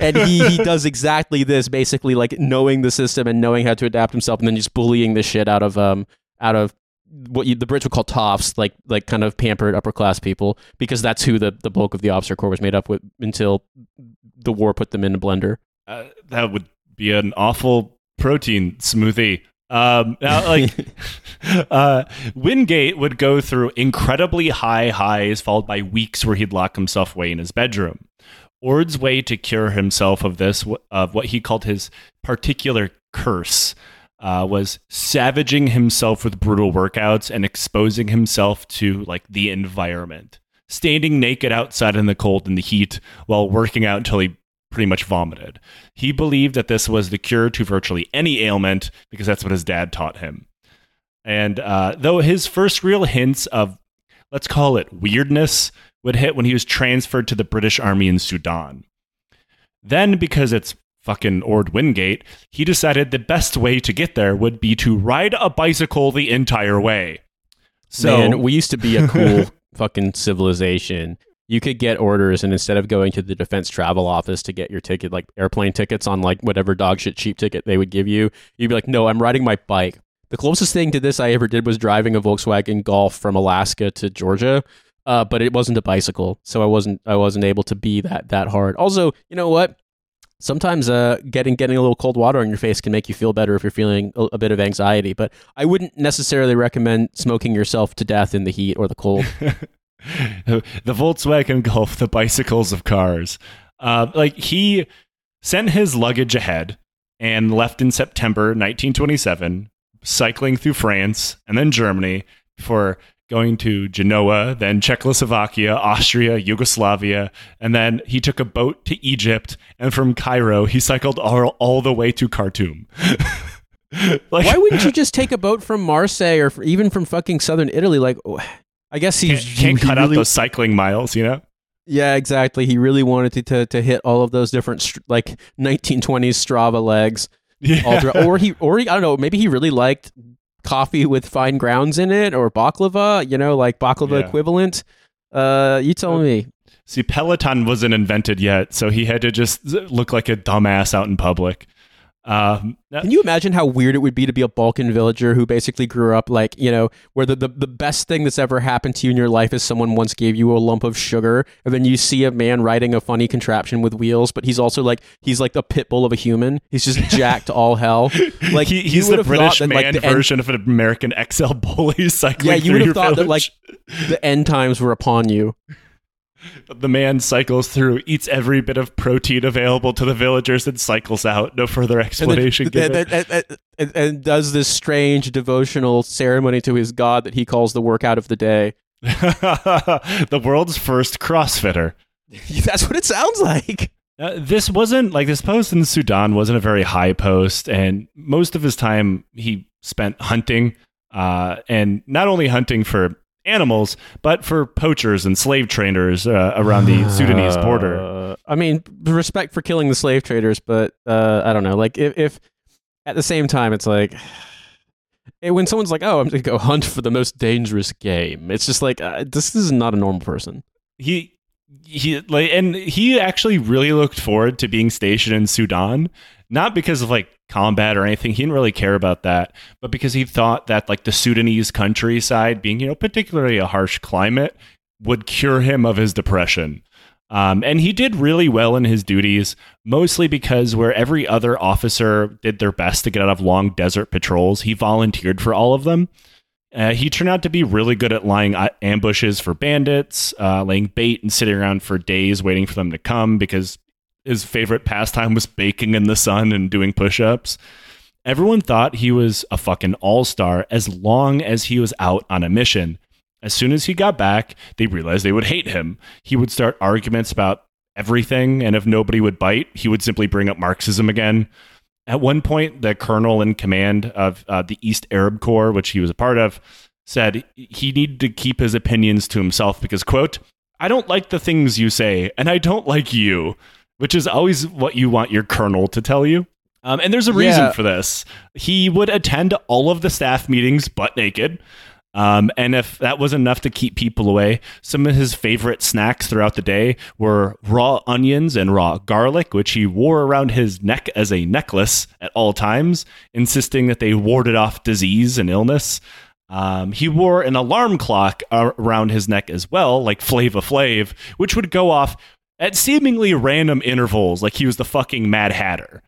and he, he does exactly this, basically like knowing the system and knowing how to adapt himself, and then just bullying the shit out of um out of what you, the Brits would call toffs, like like kind of pampered upper class people, because that's who the, the bulk of the officer corps was made up with until the war put them in a blender. Uh, that would be an awful protein smoothie. Um, now, like, [laughs] [laughs] uh, Wingate would go through incredibly high highs, followed by weeks where he'd lock himself away in his bedroom. Orde's way to cure himself of this, of what he called his particular curse, uh, was savaging himself with brutal workouts and exposing himself to like the environment, standing naked outside in the cold and the heat while working out until he pretty much vomited. He believed that this was the cure to virtually any ailment because that's what his dad taught him. And uh, though his first real hints of, let's call it weirdness, would hit when he was transferred to the British Army in Sudan. Then, because it's fucking Orde Wingate, he decided the best way to get there would be to ride a bicycle the entire way. So, Man, we used to be a cool [laughs] fucking civilization. You could get orders, and instead of going to the defense travel office to get your ticket, like airplane tickets on like whatever dog shit cheap ticket they would give you, you'd be like, "No, I'm riding my bike." The closest thing to this I ever did was driving a Volkswagen Golf from Alaska to Georgia, uh, but it wasn't a bicycle, so I wasn't I wasn't able to be that that hard. Also, you know what? Sometimes uh, getting getting a little cold water on your face can make you feel better if you're feeling a, a bit of anxiety. But I wouldn't necessarily recommend smoking yourself to death in the heat or the cold. [laughs] the Volkswagen Golf, the bicycles of cars. Uh, like he sent his luggage ahead and left in September 1927, cycling through France and then Germany before going to Genoa, then Czechoslovakia, Austria, Yugoslavia, and then he took a boat to Egypt, and from Cairo he cycled all, all the way to Khartoum. [laughs] like, Why wouldn't you just take a boat from Marseille or even from fucking southern Italy? Like, I guess he's can't, can't he cut out those cycling miles, you know? Yeah, exactly. He really wanted to to, to hit all of those different like 1920s Strava legs. [laughs] all throughout- or he or he, I don't know. Maybe he really liked coffee with fine grounds in it or baklava. You know, like baklava Yeah. equivalent. Uh, you tell me. See, Peloton wasn't invented yet, so he had to just look like a dumbass out in public. Um, Can you imagine how weird it would be to be a Balkan villager who basically grew up like, you know, where the, the, the best thing that's ever happened to you in your life is someone once gave you a lump of sugar, and then you see a man riding a funny contraption with wheels, but he's also like, he's like the pit bull of a human. He's just [laughs] jacked all hell. Like, he, he's the British that, man like, the version of an American XL bully [laughs] cycling Yeah, you would have thought that, like the end times were upon you. The man cycles through, eats every bit of protein available to the villagers, and cycles out. No further explanation and, then- given. and, and- and- and does this strange devotional ceremony to his god that he calls the workout of the day. [laughs] the world's first CrossFitter. [laughs] That's what it sounds like. Uh, this wasn't like this post in Sudan wasn't a very high post, and most of his time he spent hunting, uh, and not only hunting for animals, but for poachers and slave traders uh, around the [sighs] Sudanese border. Uh, I mean, respect for killing the slave traders, but uh, I don't know. Like, if, if at the same time, it's like [sighs] when someone's like, "Oh, I'm going to go hunt for the most dangerous game," it's just like uh, this is not a normal person. He he like and he actually really looked forward to being stationed in Sudan, not because of like combat or anything. He didn't really care about that, but because he thought that like the Sudanese countryside being, you know, particularly a harsh climate would cure him of his depression. Um, and he did really well in his duties, mostly because where every other officer did their best to get out of long desert patrols, he volunteered for all of them. Uh, he turned out to be really good at lying ambushes for bandits, uh, laying bait, and sitting around for days waiting for them to come because his favorite pastime was baking in the sun and doing push ups. Everyone thought he was a fucking all star as long as he was out on a mission. As soon as he got back, they realized they would hate him. He would start arguments about everything, and if nobody would bite, he would simply bring up Marxism again. At one point, the colonel in command of uh, the East Arab Corps, which he was a part of, said he needed to keep his opinions to himself because, quote, I don't like the things you say, and I don't like you, which is always what you want your colonel to tell you. Um, and there's a reason Yeah. for this. He would attend all of the staff meetings butt naked. Um, and if that was enough to keep people away, some of his favorite snacks throughout the day were raw onions and raw garlic, which he wore around his neck as a necklace at all times, insisting that they warded off disease and illness. Um, he wore an alarm clock around his neck as well, like Flava Flav, which would go off at seemingly random intervals, like he was the fucking Mad Hatter.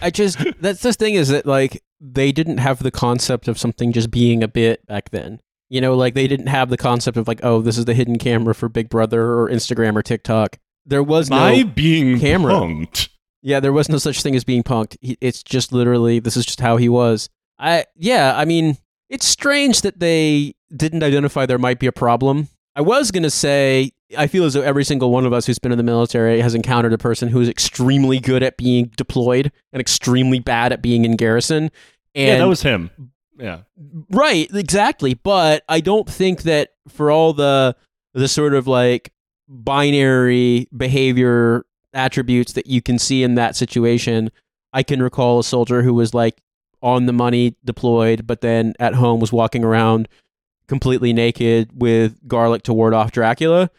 I just that's the thing is that like they didn't have the concept of something just being a bit back then. You know, like they didn't have the concept of like, oh, this is the hidden camera for Big Brother or Instagram or TikTok. There was My no being camera. punked. Yeah, there was no such thing as being punked. He, it's just literally this is just how he was. I yeah, I mean, it's strange that they didn't identify there might be a problem. I was going to say I feel as though every single one of us who's been in the military has encountered a person who is extremely good at being deployed and extremely bad at being in garrison. And yeah, that was him. Yeah. Right, exactly. But I don't think that for all the the sort of like binary behavior attributes that you can see in that situation, I can recall a soldier who was like on the money deployed, but then at home was walking around completely naked with garlic to ward off Dracula.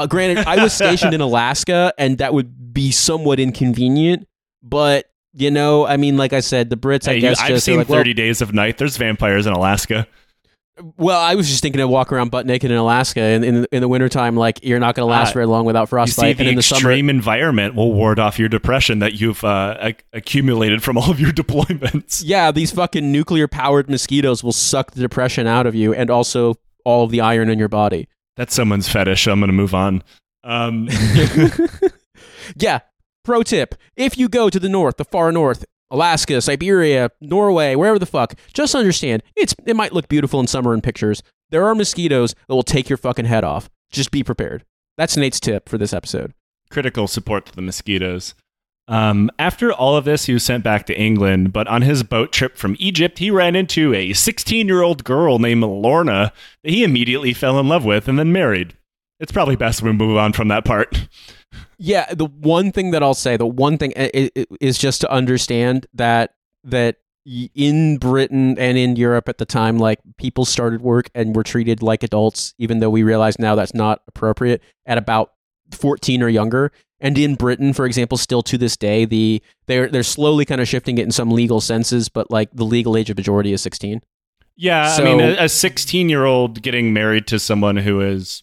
Uh, granted, I was stationed in [laughs] Alaska, and that would be somewhat inconvenient. But you know, I mean, like I said, the Brits, I Hey, you- guess I've just, seen like, well- 30 Days of Night. There's vampires in Alaska. Well, I was just thinking to walk around butt naked in Alaska in, in, in the wintertime, like you're not going to last Ah, very long without You see, frostbite. the and in the summer, extreme environment will ward off your depression that you've uh, ac- accumulated from all of your [laughs] deployments. yeah, these fucking nuclear powered mosquitoes will suck the depression out of you and also all of the iron in your body. That's someone's fetish. I'm going to move on. Um, [laughs] [laughs] yeah. Pro tip if you go to the north, the far north, Alaska, Siberia, Norway, wherever the fuck, just understand it's it might look beautiful in summer in pictures. There are mosquitoes that will take your fucking head off. Just be prepared. That's Nate's tip for this episode. critical support to the mosquitoes. Um, after all of this, he was sent back to England, but on his boat trip from Egypt, he ran into a 16 year old girl named Lorna that he immediately fell in love with and then married. It's probably best we move on from that part. Yeah, the one thing that I'll say, the one thing is just to understand that that in Britain and in Europe at the time, like people started work and were treated like adults, even though we realize now that's not appropriate at about fourteen or younger. And in Britain, for example, still to this day, the they're they're slowly kind of shifting it in some legal senses, but like the legal age of majority is sixteen. Yeah, So- I mean, a 16 year old getting married to someone who is,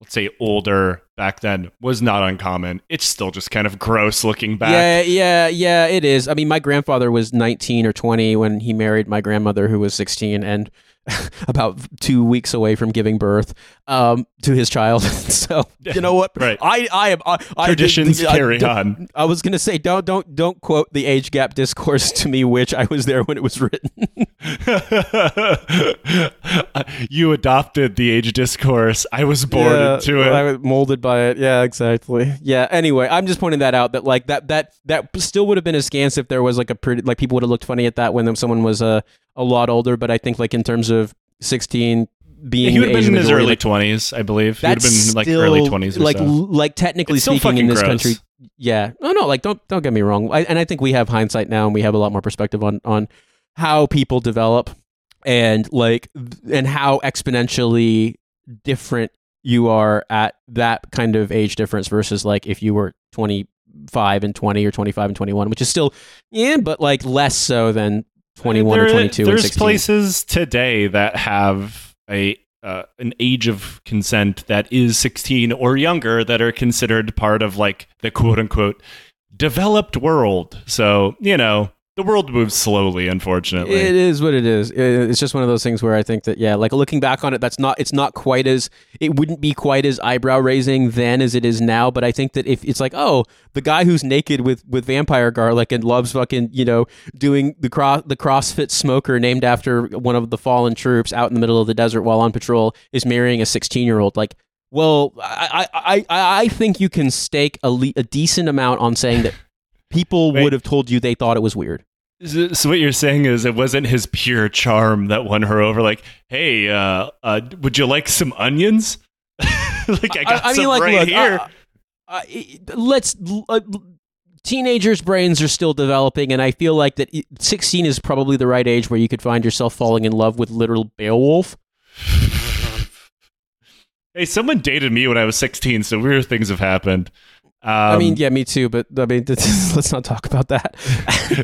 let's say, older back then was not uncommon. It's still just kind of gross looking back. Yeah, yeah, yeah, it is. I mean, my grandfather was 19 or 20 when he married my grandmother, who was 16, and [laughs] about two weeks away from giving birth um, to his child. [laughs] so you know what? Right. I, I am. I, I Traditions I- carry don't- on. I was gonna say, don't, don't, don't quote the age gap discourse [laughs] to me, which I was there when it was written. [laughs] you adopted the age discourse. I was born Yeah, into it. I was molded by it. Yeah, exactly. Yeah. Anyway, I'm just pointing that out. That like that that that still would have been askance if there was like a pretty like people would have looked funny at that when someone was a a lot older. But I think like in terms of 16 being Yeah, he would have been in his majority, early like, twenties, I believe. He would have been like still, early twenties or like so. like technically It's speaking in this gross. country. Yeah. No, no. Like don't don't get me wrong. I, and I think we have hindsight now, and we have a lot more perspective on on how people develop and like and how exponentially different you are at that kind of age difference versus like if you were 25 and 20 or 25 and 21 which is still yeah but like less so than 21 There- or 22 and There's 16 places today that have a uh, an age of consent that is 16 or younger that are considered part of like the quote unquote developed world. So you know the world moves slowly, unfortunately. It is what it is. It's just one of those things where I think that yeah, like looking back on it, that's not. It's not quite as. It wouldn't be quite as eyebrow raising then as it is now. But I think that if it's like, oh, the guy who's naked with with vampire garlic and loves fucking you know doing the cross the CrossFit smoker named after one of the fallen troops out in the middle of the desert while on patrol is marrying a sixteen year old like. Well, I, I, I, I think you can stake a, le- a decent amount on saying that people Wait. would have told you they thought it was weird. So, what you're saying is it wasn't his pure charm that won her over. Like, hey, uh, uh, would you like some onions? [laughs] like I got some right look, here. uh, let's. Uh, teenagers' brains are still developing, and I feel like that 16 is probably the right age where you could find yourself falling in love with literal Beowulf. [laughs] hey, someone dated me when I was 16, so weird things have happened. Um, I mean, yeah, me too. But I mean, [laughs] let's not talk about that.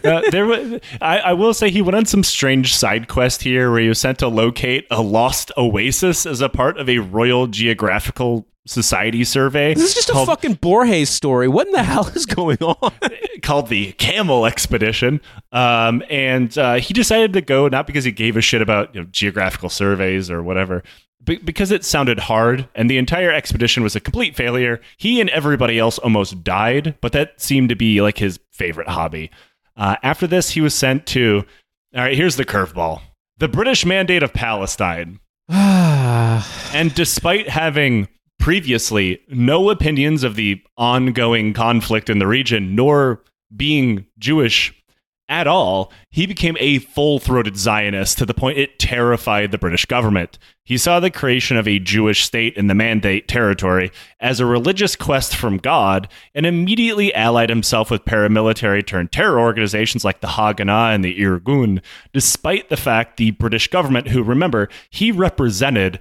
[laughs] uh, there, was, I, I, will say he went on some strange side quest here, where he was sent to locate a lost oasis as a part of a Royal Geographical Society survey. This is just called, a fucking Borges story. What in the hell is going on? [laughs] called the Camel Expedition, um, and uh, he decided to go not because he gave a shit about you know, geographical surveys or whatever, because it sounded hard and the entire expedition was a complete failure, he and everybody else almost died, but that seemed to be like his favorite hobby. Uh, after this, he was sent to. All right, here's the curveball the British Mandate of Palestine. [sighs] and despite having previously no opinions of the ongoing conflict in the region, nor being Jewish at all, he became a full throated Zionist to the point it terrified the British government. He saw the creation of a Jewish state in the Mandate territory as a religious quest from God and immediately allied himself with paramilitary turned terror organizations like the Haganah and the Irgun, despite the fact the British government, who remember he represented,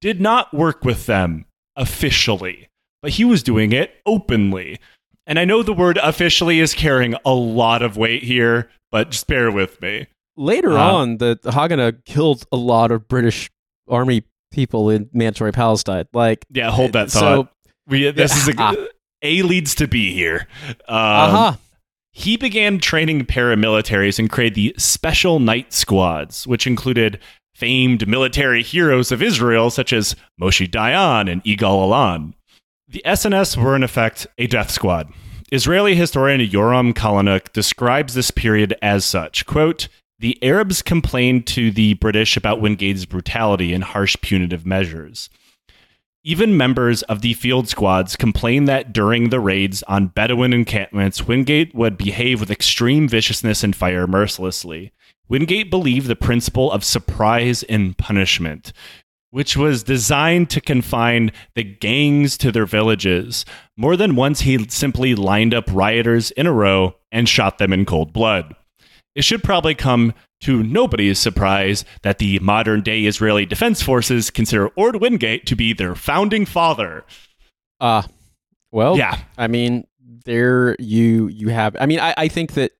did not work with them officially, but he was doing it openly. And I know the word officially is carrying a lot of weight here, but just bear with me. Later uh, on, the, the Haganah killed a lot of British army people in mandatory Palestine. Like, yeah, hold that thought. So, we, this is a, uh, a leads to B here. Um, uh-huh. He began training paramilitaries and created the Special Night Squads, which included famed military heroes of Israel such as Moshe Dayan and Yigal Allon. The SNS were in effect a death squad. Israeli historian Yoram Kalanick describes this period as such quote, the Arabs complained to the British about Wingate's brutality and harsh punitive measures. Even members of the field squads complained that during the raids on Bedouin encampments, Wingate would behave with extreme viciousness and fire mercilessly. Wingate believed the principle of surprise and punishment, which was designed to confine the gangs to their villages. More than once, he simply lined up rioters in a row and shot them in cold blood. It should probably come to nobody's surprise that the modern day Israeli Defense Forces consider Orde Wingate to be their founding father. Uh, well, yeah. I mean, there you you have. I mean, I, I think that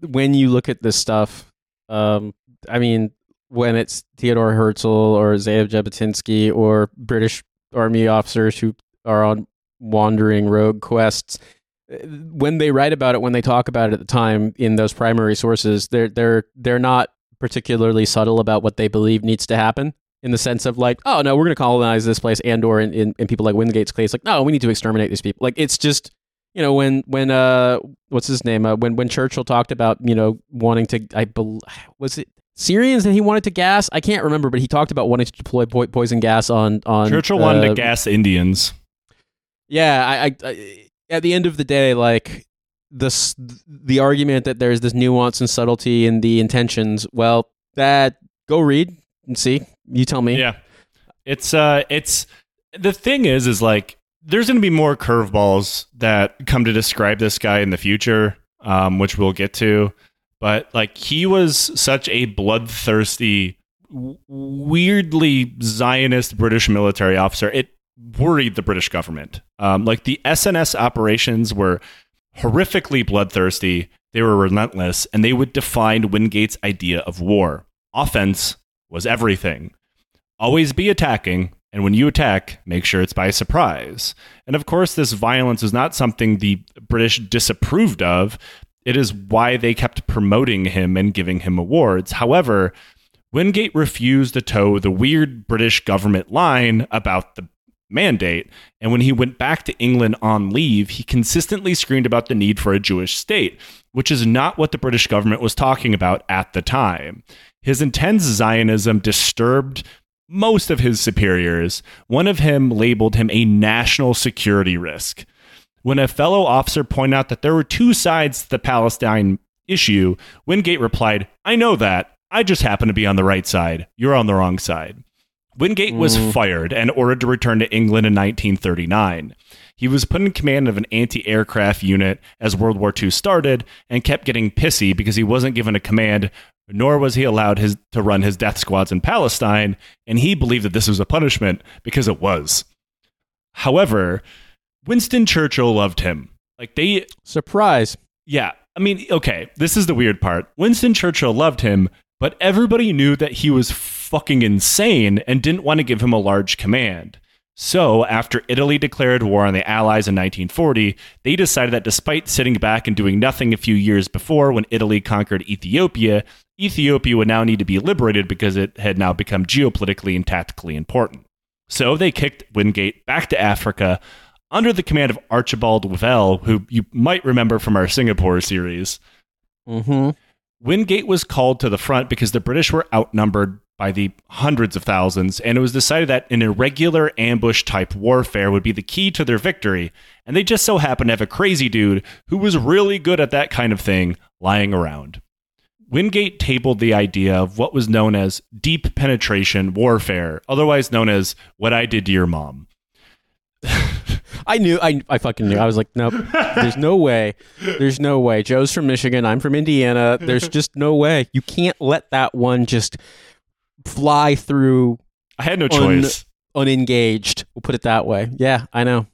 when you look at this stuff, um, I mean, when it's Theodore Herzl or Ze'ev Jabotinsky or British army officers who are on wandering rogue quests, when they write about it, when they talk about it at the time in those primary sources, they're they're they're not particularly subtle about what they believe needs to happen in the sense of like, oh no, we're going to colonize this place, and or in, in, in people like Wingate's case, like, no, we need to exterminate these people. Like it's just you know when when uh what's his name uh, when when Churchill talked about you know wanting to I bel was it Syrians that he wanted to gas. I can't remember, but he talked about wanting to deploy po- poison gas on on. Churchill uh, wanted to uh, gas Indians. Yeah, I, I, I, at the end of the day, like this, the argument that there's this nuance and subtlety in the intentions. Well, that go read and see. You tell me. Yeah, it's uh, it's the thing is, is like there's going to be more curveballs that come to describe this guy in the future, um, which we'll get to but like he was such a bloodthirsty, weirdly Zionist British military officer. It worried the British government. Um, like the SNS operations were horrifically bloodthirsty. They were relentless, and they would define Wingate's idea of war. Offense was everything. Always be attacking, and when you attack, make sure it's by surprise. And of course, this violence is not something the British disapproved of, it is why they kept promoting him and giving him awards. However, Wingate refused to toe the weird British government line about the mandate, and when he went back to England on leave, he consistently screamed about the need for a Jewish state, which is not what the British government was talking about at the time. His intense Zionism disturbed most of his superiors. One of him labeled him a national security risk. When a fellow officer pointed out that there were two sides to the Palestine issue, Wingate replied, I know that. I just happen to be on the right side. You're on the wrong side. Wingate mm. was fired and ordered to return to England in 1939. He was put in command of an anti aircraft unit as World War II started and kept getting pissy because he wasn't given a command nor was he allowed his, to run his death squads in Palestine, and he believed that this was a punishment because it was. However, Winston Churchill loved him. Like they Surprise. yeah, I mean, okay, this is the weird part. Winston Churchill loved him, but everybody knew that he was fucking insane and didn't want to give him a large command. So, after Italy declared war on the Allies in 1940, they decided that despite sitting back and doing nothing a few years before when Italy conquered Ethiopia, Ethiopia would now need to be liberated because it had now become geopolitically and tactically important. So, they kicked Wingate back to Africa under the command of Archibald Wavell, who you might remember from our Singapore series. Mm-hmm. Wingate was called to the front because the British were outnumbered by the hundreds of thousands, and it was decided that an irregular ambush type warfare would be the key to their victory. And they just so happened to have a crazy dude who was really good at that kind of thing lying around. Wingate tabled the idea of what was known as deep penetration warfare, otherwise known as what I did to your mom. [laughs] I knew. I, I fucking knew. I was like, nope. There's no way. There's no way. Joe's from Michigan. I'm from Indiana. There's just no way. You can't let that one just fly through I had no Un- choice. unengaged. We'll put it that way. Yeah, I know.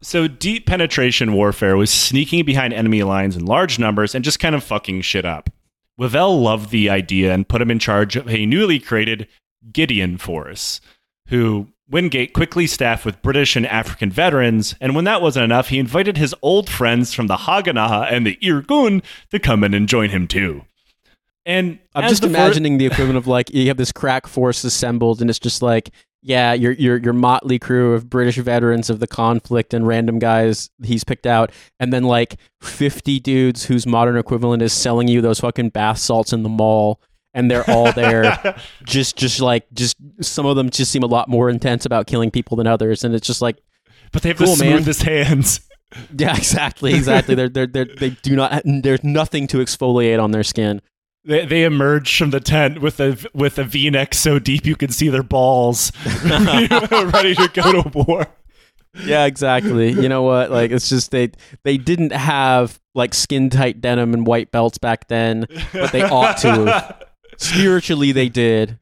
So deep penetration warfare was sneaking behind enemy lines in large numbers and just kind of fucking shit up. Wavell loved the idea and put him in charge of a newly created Gideon Force, who Wingate quickly staffed with British and African veterans, and when that wasn't enough, he invited his old friends from the Haganah and the Irgun to come in and join him too. And I'm just the imagining the equivalent of like you have this crack force assembled, and it's just like, yeah, your your your motley crew of British veterans of the conflict and random guys he's picked out, and then like 50 dudes whose modern equivalent is selling you those fucking bath salts in the mall, and they're all there, [laughs] just just like just some of them just seem a lot more intense about killing people than others, and it's just like, but they have Cool, the man. hands. [laughs] yeah, exactly, exactly. they're they're they they do not. There's nothing to exfoliate on their skin. They, they emerge from the tent with a with a V-neck so deep you can see their balls, [laughs] ready to go to war. Yeah, exactly. You know what? Like it's just they they didn't have like skin tight denim and white belts back then, but they ought to have. Spiritually they did.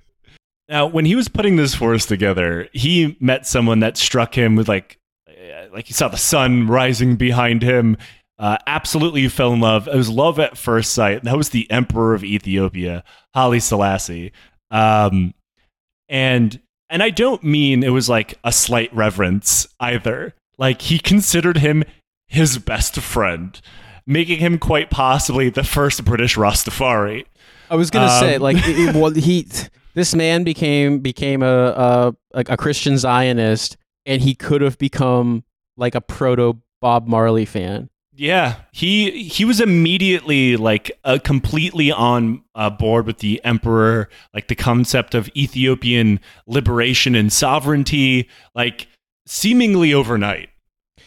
Now, when he was putting this force together, he met someone that struck him with like, uh, like he saw the sun rising behind him. Uh, absolutely fell in love. It was love at first sight. That was the Emperor of Ethiopia, Haile Selassie. Um, and and I don't mean it was like a slight reverence either. Like he considered him his best friend, making him quite possibly the first British Rastafari. I was gonna say Um, like [laughs] it, it- well he this man became became a, a a Christian Zionist and he could have become like a proto Bob Marley fan. Yeah, he he was immediately like uh, completely on uh, board with the emperor, like the concept of Ethiopian liberation and sovereignty, like seemingly overnight.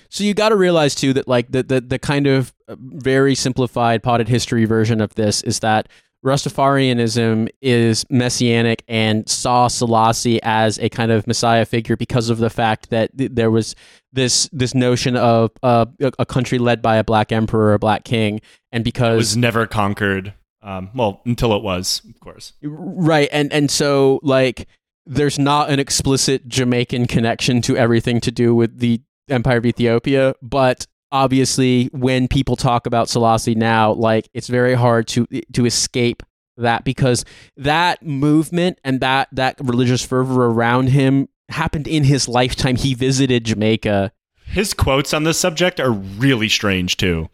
So you got to realize too that like the, the the kind of uh, very simplified potted history version of this is that Rastafarianism is messianic and saw Selassie as a kind of messiah figure because of the fact that th- there was this this notion of uh, a, a country led by a black emperor or a black king, and because It was never conquered. Um, well, until it was, of course. Right, and and so like there's not an explicit Jamaican connection to everything to do with the Empire of Ethiopia, but obviously when people talk about Selassie now, like it's very hard to to escape that because that movement and that that religious fervor around him happened in his lifetime. He visited Jamaica. His quotes on this subject are really strange too.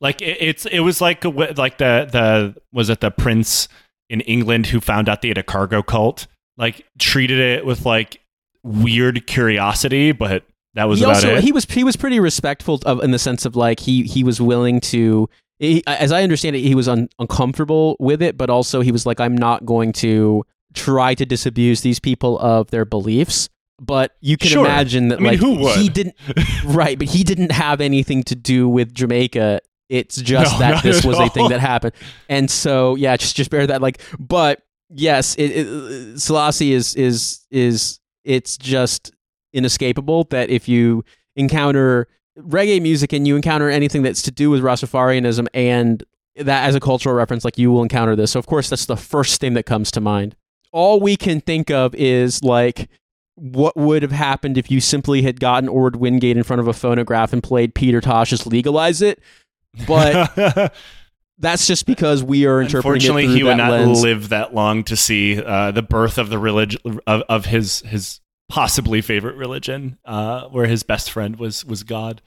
Like it, it's it was like like the the was it the prince in England who found out they had a cargo cult, like treated it with like weird curiosity, but that was he about also it. he was he was pretty respectful of in the sense of like he he was willing to he, as I understand it he was un, uncomfortable with it but also he was like I'm not going to try to disabuse these people of their beliefs but you can Sure. imagine that I mean, like who would? he didn't [laughs] right but he didn't have anything to do with Jamaica it's just No, that this was a thing that happened and so yeah just just bear that like but yes it, it, Selassie is is is it's just inescapable that if you encounter reggae music and you encounter anything that's to do with Rastafarianism and that as a cultural reference, like you will encounter this. So of course, that's the first thing that comes to mind. All we can think of is like what would have happened if you simply had gotten Orde Wingate in front of a phonograph and played Peter Tosh's "Legalize It," but [laughs] that's just because we are interpreting Unfortunately, he would not lens. live that long to see uh, the birth of the religion of, of his his possibly favorite religion, uh, where his best friend was was God.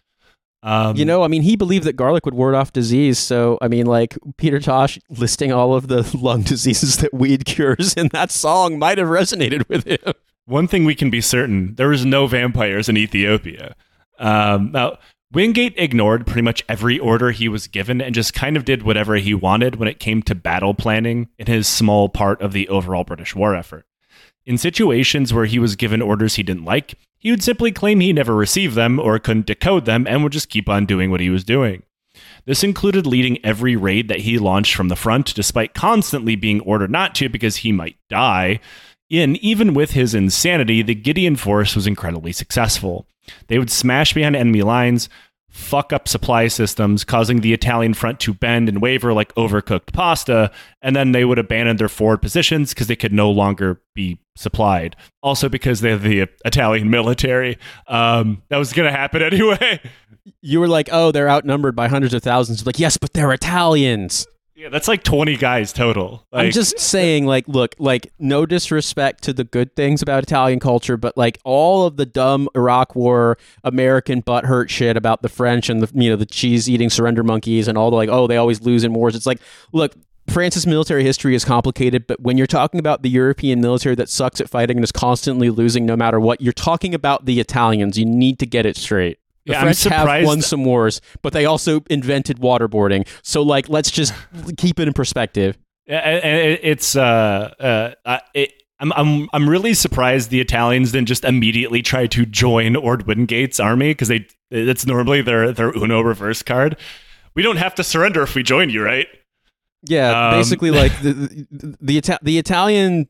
Um, You know, I mean, he believed that garlic would ward off disease. So, I mean, like Peter Tosh listing all of the [laughs] lung diseases that weed cures in that song might have resonated with him. one thing we can be certain: there was no vampires in Ethiopia. Um, now, Wingate ignored pretty much every order he was given and just kind of did whatever he wanted when it came to battle planning in his small part of the overall British war effort. In situations where he was given orders he didn't like, he would simply claim he never received them or couldn't decode them and would just keep on doing what he was doing. This included leading every raid that he launched from the front, despite constantly being ordered not to because he might die. In even with his insanity, the Gideon force was incredibly successful. They would smash behind enemy lines, fuck up supply systems, causing the Italian front to bend and waver like overcooked pasta, and then they would abandon their forward positions because they could no longer be supplied. Also, because they're the Italian military. Um, that was going to happen [laughs] anyway. You were like, oh, they're outnumbered by hundreds of thousands. Like, yes, but they're Italians. Yeah, that's like 20 guys total. Like, I'm just saying, like, look, like, no disrespect to the good things about Italian culture, but like all of the dumb Iraq War American butthurt shit about the French and the you know the cheese eating surrender monkeys and all the like, oh, they always lose in wars. It's like, look. France's military history is complicated, but when you're talking about the European military that sucks at fighting and is constantly losing no matter what, you're talking about the Italians. You need to get it straight. The Yeah, I'm French have won some wars, but they also invented waterboarding. So, like, let's just keep it in perspective. It's uh, uh, uh, it, I'm I'm I'm really surprised the Italians didn't just immediately try to join Orde Wingate's army because they it's normally their their Uno reverse card. We don't have to surrender if we join you, right? Yeah, Um, basically, like the the the, Ita- the Italian.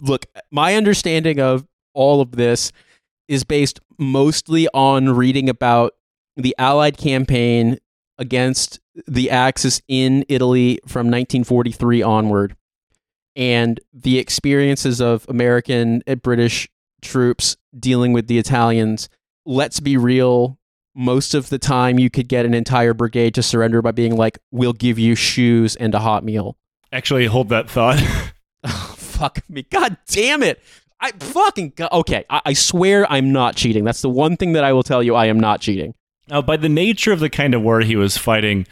Look, my understanding of all of this is based mostly on reading about the Allied campaign against the Axis in Italy from 1943 onward, and the experiences of American and British troops dealing with the Italians. Let's be real. Most of the time, you could get an entire brigade to surrender by being like, "We'll give you shoes and a hot meal." Actually, hold that thought. [laughs] Oh, fuck me. God damn it. I fucking okay. I, I swear I'm not cheating. That's the one thing that I will tell you. I am not cheating. Now, by the nature of the kind of war he was fighting,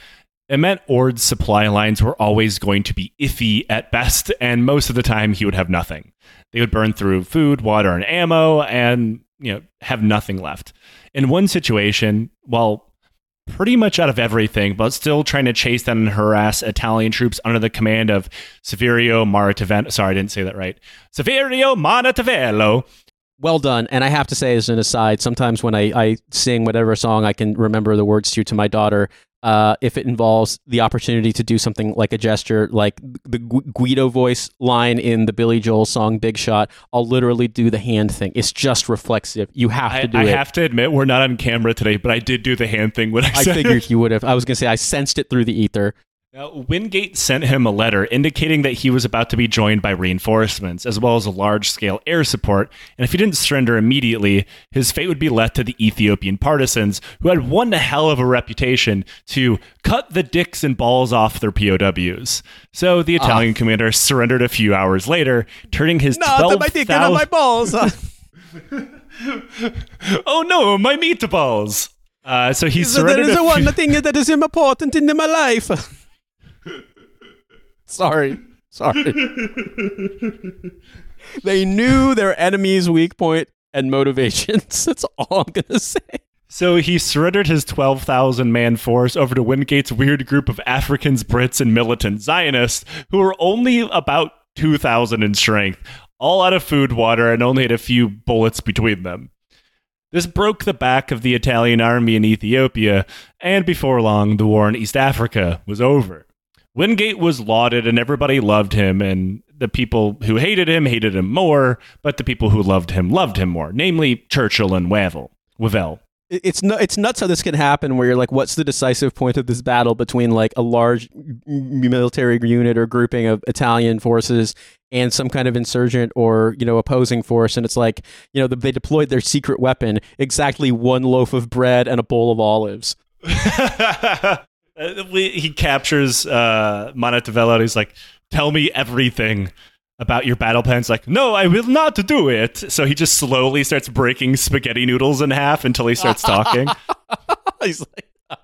it meant Orde's supply lines were always going to be iffy at best, and most of the time he would have nothing. They would burn through food, water, and ammo, and you know have nothing left. In one situation, while pretty much out of everything, but still trying to chase down and harass Italian troops under the command of Severio Maritavello. Sorry, I didn't say that right. Severio Maritavello. Well done. And I have to say, as an aside, sometimes when I, I sing whatever song I can remember the words to to my daughter, uh, if it involves the opportunity to do something like a gesture, like the Guido voice line in the Billy Joel song Big Shot, I'll literally do the hand thing. It's just reflexive. You have I, to do I it. I have to admit, we're not on camera today, but I did do the hand thing when I, I figured you would have. I was going to say, I sensed it through the ether. Now, Wingate sent him a letter indicating that he was about to be joined by reinforcements, as well as a large scale air support, and if he didn't surrender immediately, his fate would be left to the Ethiopian partisans, who had won the hell of a reputation to cut the dicks and balls off their POWs. So the Italian commander surrendered a few hours later, turning his 12,000 balls. [laughs] Oh no, my meatballs! Uh, so he surrendered. a few- thing that is important in my life. Sorry. Sorry. they knew their enemy's weak point and motivations. [laughs] That's all I'm going to say. So he surrendered his 12,000 man force over to Wingate's weird group of Africans, Brits, and militant Zionists who were only about 2,000 in strength, all out of food, water, and only had a few bullets between them. This broke the back of the Italian army in Ethiopia, and before long, the war in East Africa was over. Wingate was lauded and everybody loved him, and the people who hated him hated him more, but the people who loved him loved him more, namely Churchill and Wavell. Wavell. it's nu- it's nuts how this can happen where you're like what's the decisive point of this battle between like a large military unit or grouping of Italian forces and some kind of insurgent or you know opposing force and it's like you know they deployed their secret weapon exactly one loaf of bread and a bowl of olives [laughs] Uh, we- he captures uh, Montevello and he's like, Tell me everything about your battle plans like, No, I will not do it. So he just slowly starts breaking spaghetti noodles in half until he starts talking. [laughs] he's like [laughs]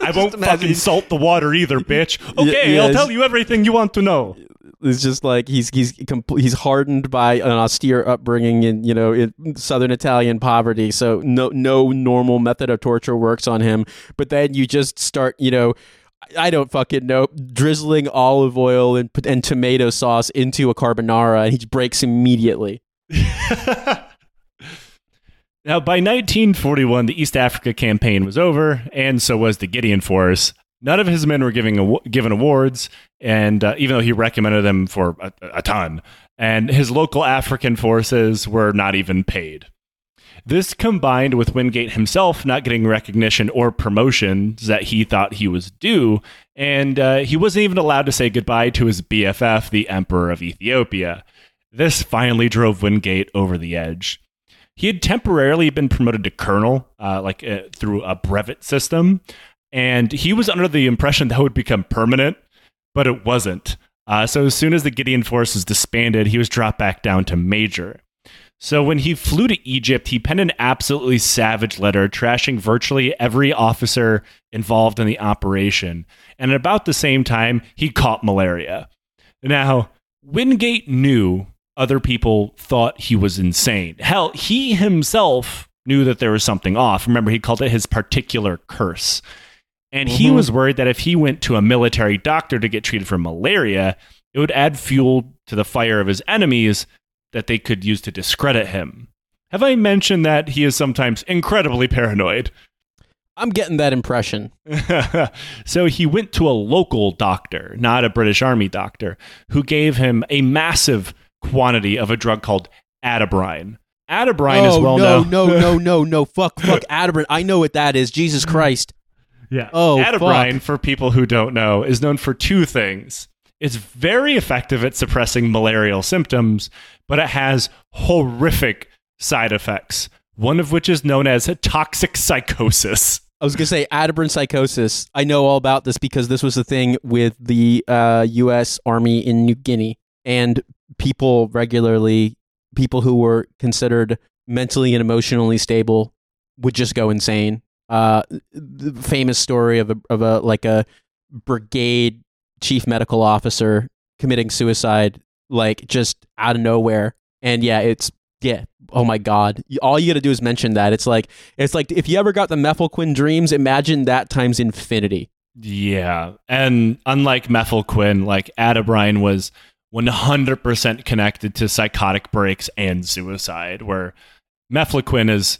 I won't imagine- fucking salt the water either, bitch. Okay, yeah, I'll tell you everything you want to know. It's just like he's he's he's hardened by an austere upbringing in you know in southern Italian poverty. So no no normal method of torture works on him. But then you just start you know. I don't fucking know. Drizzling olive oil and, and tomato sauce into a carbonara, and he breaks immediately. [laughs] Now, by 1941, the East Africa campaign was over, and so was the Gideon Force. None of his men were giving given awards, and uh, even though he recommended them for a, a ton, and his local African forces were not even paid. This combined with Wingate himself not getting recognition or promotions that he thought he was due, and uh, he wasn't even allowed to say goodbye to his BFF, the Emperor of Ethiopia. This finally drove Wingate over the edge. He had temporarily been promoted to colonel, uh, like uh, through a brevet system, and he was under the impression that would become permanent, but it wasn't. Uh, so as soon as the Gideon force was disbanded, he was dropped back down to major. So when he flew to Egypt, he penned an absolutely savage letter trashing virtually every officer involved in the operation. And at about the same time, he caught malaria. Now, Wingate knew other people thought he was insane. Hell, he himself knew that there was something off. Remember, he called it his particular curse. And he Mhm. was worried that if he went to a military doctor to get treated for malaria, it would add fuel to the fire of his enemies that they could use to discredit him. Have I mentioned that he is sometimes incredibly paranoid? I'm getting that impression. [laughs] so he went to a local doctor, not a British Army doctor, who gave him a massive quantity of a drug called Atabrine. Atabrine is oh well no, known. no, no, no, [laughs] no! No. Fuck, fuck, Atabrine. I know what that is. Jesus Christ. Yeah. Oh, Atabrine, for people who don't know, is known for two things. It's very effective at suppressing malarial symptoms, but it has horrific side effects. One of which is known as toxic psychosis. I was gonna say Atabrine psychosis. I know all about this because this was the thing with the uh, U.S. Army in New Guinea, and people regularly, people who were considered mentally and emotionally stable, would just go insane. Uh, the famous story of a of a like a brigade chief medical officer committing suicide, like just out of nowhere. And yeah, it's yeah. Oh my god! All you got to do is mention that. It's like it's like if you ever got the Mefloquine dreams, imagine that times infinity. Yeah. And unlike mefloquine, like Atabrine was 100% connected to psychotic breaks and suicide, where mefloquine is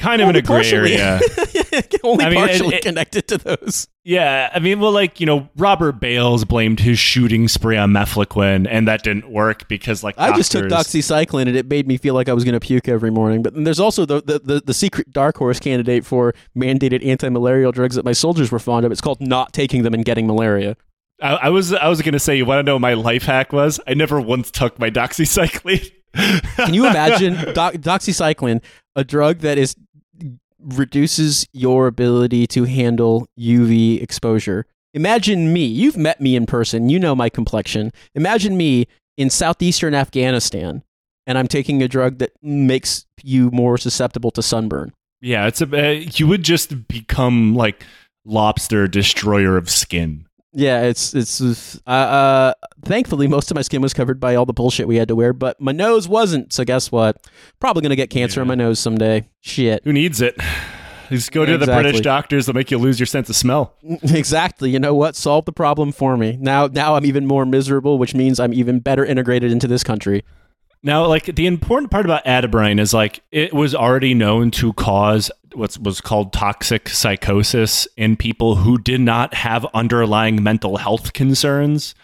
kind of in a gray area. [laughs] [laughs] Only I mean, partially it- connected to those. Yeah, I mean, well, like you know, Robert Bales blamed his shooting spree on mefloquine, and that didn't work because, like, I just took doxycycline and it made me feel like I was going to puke every morning. But then there's also the, the, the, the secret dark horse candidate for mandated anti-malarial drugs that my soldiers were fond of. It's called not taking them and getting malaria. I, I was, I was gonna say, you want to know what my life hack was? I never once took my doxycycline. Can you imagine [laughs] doc- doxycycline, a drug that is reduces your ability to handle UV exposure? Imagine me. You've met me in person. You know my complexion. Imagine me in southeastern Afghanistan, and I'm taking a drug that makes you more susceptible to sunburn. yeah, it's a, uh, you would just become like lobster destroyer of skin. Yeah, it's it's uh, uh thankfully most of my skin was covered by all the bullshit we had to wear, but my nose wasn't. So guess what? Probably going to get cancer Yeah. on my nose someday. Shit. Who needs it? Just go to the British doctors; they'll make you lose your sense of smell. [laughs] Exactly. You know what? Solve the problem for me. Now now I'm even more miserable, which means I'm even better integrated into this country. Now, like the important part about Atabrine is like it was already known to cause what was called toxic psychosis in people who did not have underlying mental health concerns,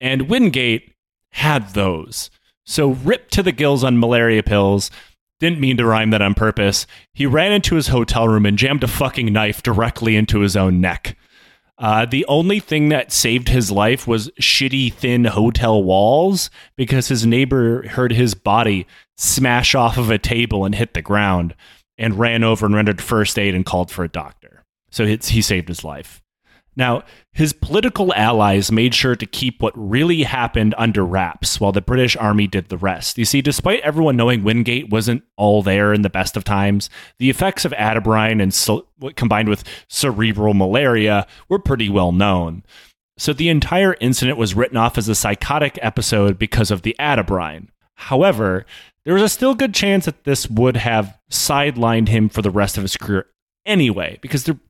and Wingate had those. So ripped to the gills on malaria pills, Didn't mean to rhyme that on purpose. He ran into his hotel room and jammed a fucking knife directly into his own neck. Uh, the only thing that saved his life was shitty, thin hotel walls because his neighbor heard his body smash off of a table and hit the ground and ran over and rendered first aid and called for a doctor. So he saved his life. Now, his political allies made sure to keep what really happened under wraps while the British Army did the rest. You see, despite everyone knowing Wingate wasn't all there in the best of times, the effects of atabrine and combined with cerebral malaria were pretty well known. So the entire incident was written off as a psychotic episode because of the atabrine. However, there was a still good chance that this would have sidelined him for the rest of his career anyway, because there,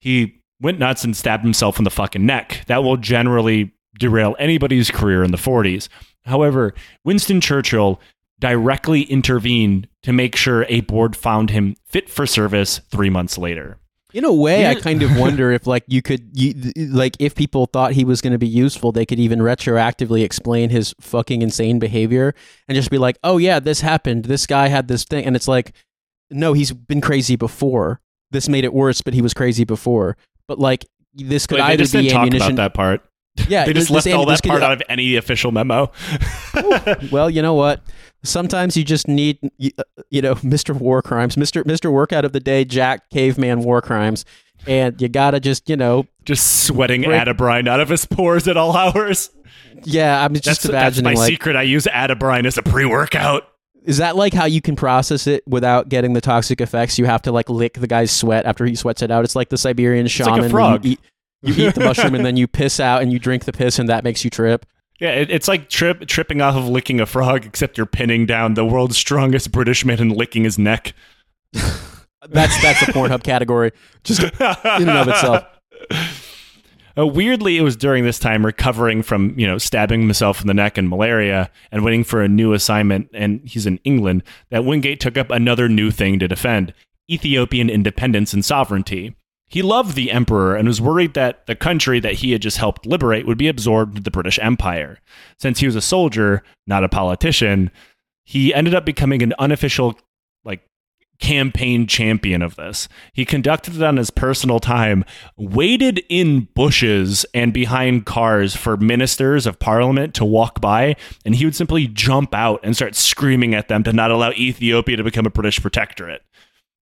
he went nuts and stabbed himself in the fucking neck. That will generally derail anybody's career in the 40s. However, Winston Churchill directly intervened to make sure a board found him fit for service three months later. In a way, I kind of wonder if, like, you could, you, like, if people thought he was going to be useful, they could even retroactively explain his fucking insane behavior and just be like, "Oh yeah, this happened. This guy had this thing," and it's like, no, he's been crazy before. This made it worse, but he was crazy before. But like, this could Wait, either just be didn't talk ammunition. about that part. [laughs] Yeah, They just this- left all that could- part out of any official memo. Well, you know what? Sometimes you just need, you, uh, know, [laughs] Mr. War Crimes, Mr. Mr. Workout of the Day, Jack Caveman War Crimes, and you gotta just, you know, just sweating Break- atabrine out of his pores at all hours. yeah. I'm just That's, that's my like, secret. I use atabrine as a pre-workout. Is that like how you can process it without getting the toxic effects? You have to like lick the guy's sweat after he sweats it out. It's like the Siberian like a shaman. where frog. You eat, you eat the mushroom and then you piss out and you drink the piss and that makes you trip. [laughs] Yeah, it, it's like trip, tripping off of licking a frog, except you're pinning down the world's strongest British man and licking his neck. [laughs] That's that's the Pornhub category. Just in and of itself. [laughs] Uh, weirdly, it was during this time recovering from you know stabbing himself in the neck and malaria and waiting for a new assignment, and he's in England that Wingate took up another new thing to defend: Ethiopian independence and sovereignty. He loved the emperor and was worried that the country that he had just helped liberate would be absorbed into the British Empire. Since he was a soldier, not a politician, he ended up becoming an unofficial campaign champion of this. He conducted it on his personal time, waited in bushes and behind cars for ministers of parliament to walk by, and he would simply jump out and start screaming at them to not allow Ethiopia to become a British protectorate.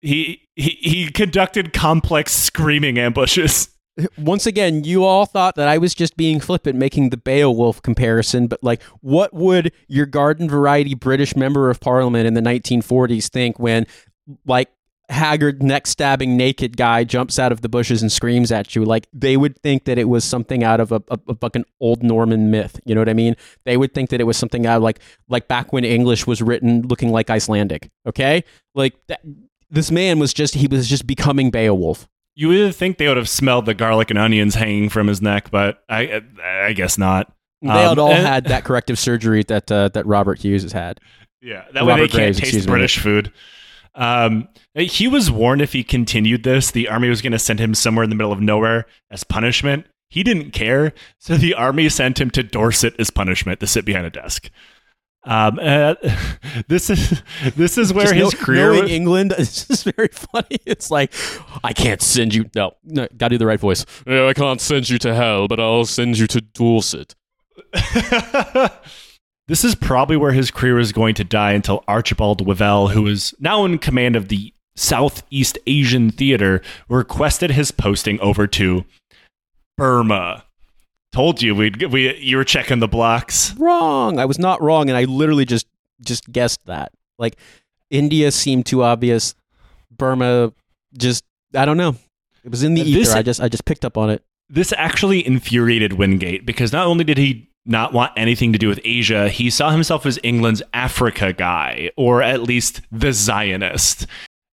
He he, he conducted complex screaming ambushes. [laughs] Once again, you all thought that I was just being flippant making the Beowulf comparison, but like, what would your garden variety British member of parliament in the 1940s think when, like, haggard, neck stabbing, naked guy jumps out of the bushes and screams at you? Like, they would think that it was something out of a, a, a fucking old Norman myth. You know what I mean? They would think that it was something out of like, like back when English was written looking like Icelandic. Okay? Like, that, this man was just, he was just becoming Beowulf. You would think they would have smelled the garlic and onions hanging from his neck, but I I guess not. They Um, had all and- had that corrective surgery that uh, that Robert Hughes has had. Yeah, that way Robert they can't Graves, taste excuse me. British food. Um, he was warned if he continued this, the army was going to send him somewhere in the middle of nowhere as punishment. He didn't care, so the army sent him to Dorset as punishment to sit behind a desk. Um, uh, [laughs] this is this is where Just his know- career. knowing was- England [laughs] is just very funny. It's like I can't send you. No, no, gotta do the right voice. Yeah, I can't send you to hell, but I'll send you to Dorset. [laughs] this is probably where his career is going to die until Archibald Wavell, who is now in command of the Southeast Asian Theater, requested his posting over to Burma. Told you we'd we you were checking the blocks. Wrong. I was not wrong, and I literally just just guessed that. Like India seemed too obvious. Burma, just I don't know. It was in the This- ether. I just I just picked up on it. This actually infuriated Wingate because not only did he not want anything to do with Asia, he saw himself as England's Africa guy, or at least the Zionist.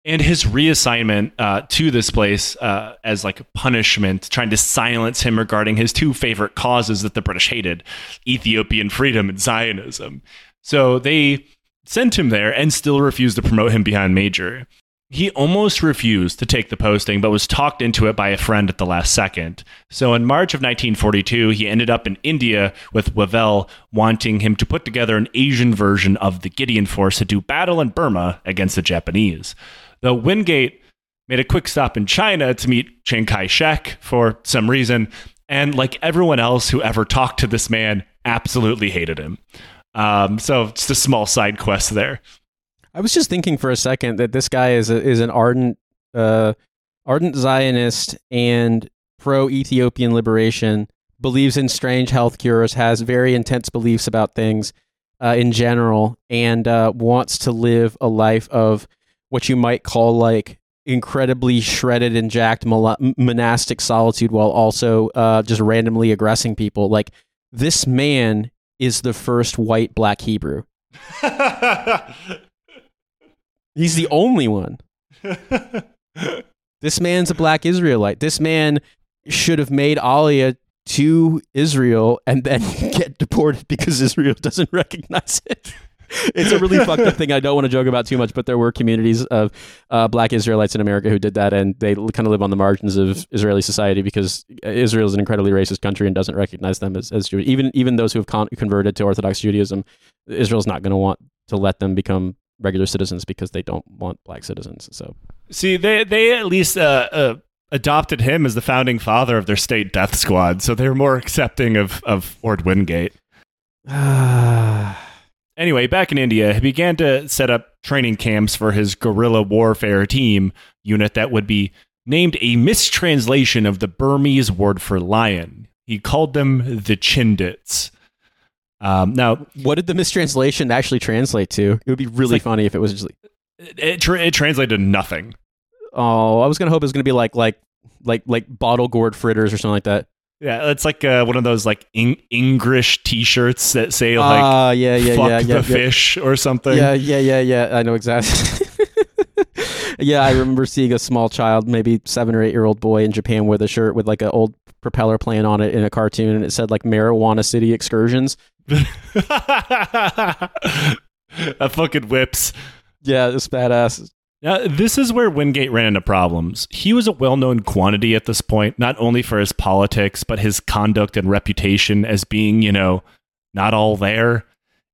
And his reassignment uh, to this place uh, as like punishment, trying to silence him regarding his two favorite causes that the British hated Ethiopian freedom and Zionism. So they sent him there and still refused to promote him beyond major. He almost refused to take the posting, but was talked into it by a friend at the last second. So in March of 1942, he ended up in India with Wavell wanting him to put together an Asian version of the Gideon Force to do battle in Burma against the Japanese. Though Wingate made a quick stop in China to meet Chiang Kai shek for some reason, and like everyone else who ever talked to this man, absolutely hated him. Um, so just a small side quest there. I was just thinking for a second that this guy is a, is an ardent uh, ardent Zionist and pro Ethiopian liberation. Believes in strange health cures. Has very intense beliefs about things uh, in general, and uh, wants to live a life of what you might call like incredibly shredded and jacked monastic solitude, while also uh, just randomly aggressing people. Like this man is the first white black Hebrew. [laughs] He's the only one. [laughs] this man's a black Israelite. This man should have made Aliyah to Israel and then [laughs] get deported because Israel doesn't recognize it. It's a really fucked up thing. I don't want to joke about too much, but there were communities of uh, black Israelites in America who did that, and they kind of live on the margins of Israeli society because Israel is an incredibly racist country and doesn't recognize them as, as Jewish. Even even those who have con- converted to Orthodox Judaism, Israel's not going to want to let them become regular citizens because they don't want black citizens. So See, they they at least uh, uh, adopted him as the founding father of their state death squad, so they're more accepting of of Orde Wingate. [sighs] Anyway, back in India, he began to set up training camps for his guerrilla warfare team unit that would be named a mistranslation of the Burmese word for lion. He called them the Chindits. Um, now, what did the mistranslation actually translate to? It would be really like- funny if it was just like, it, tra- it translated to nothing. oh, I was gonna hope it was gonna be like like like like bottle gourd fritters or something like that. Yeah, it's like uh, one of those like Eng- English T-shirts that say like Ah, yeah, yeah, "fuck yeah, the yeah, yeah. fish" or something. Yeah, yeah, yeah, yeah. I know exactly. [laughs] yeah, I remember seeing a small child, maybe seven or eight year old boy in Japan, with a shirt with like an old propeller plane on it in a cartoon, and it said like Marijuana City Excursions. [laughs] that fucking whips. Yeah, it's badass. Now, this is where Wingate ran into problems. He was a well known quantity at this point, not only for his politics, but his conduct and reputation as being, you know, not all there.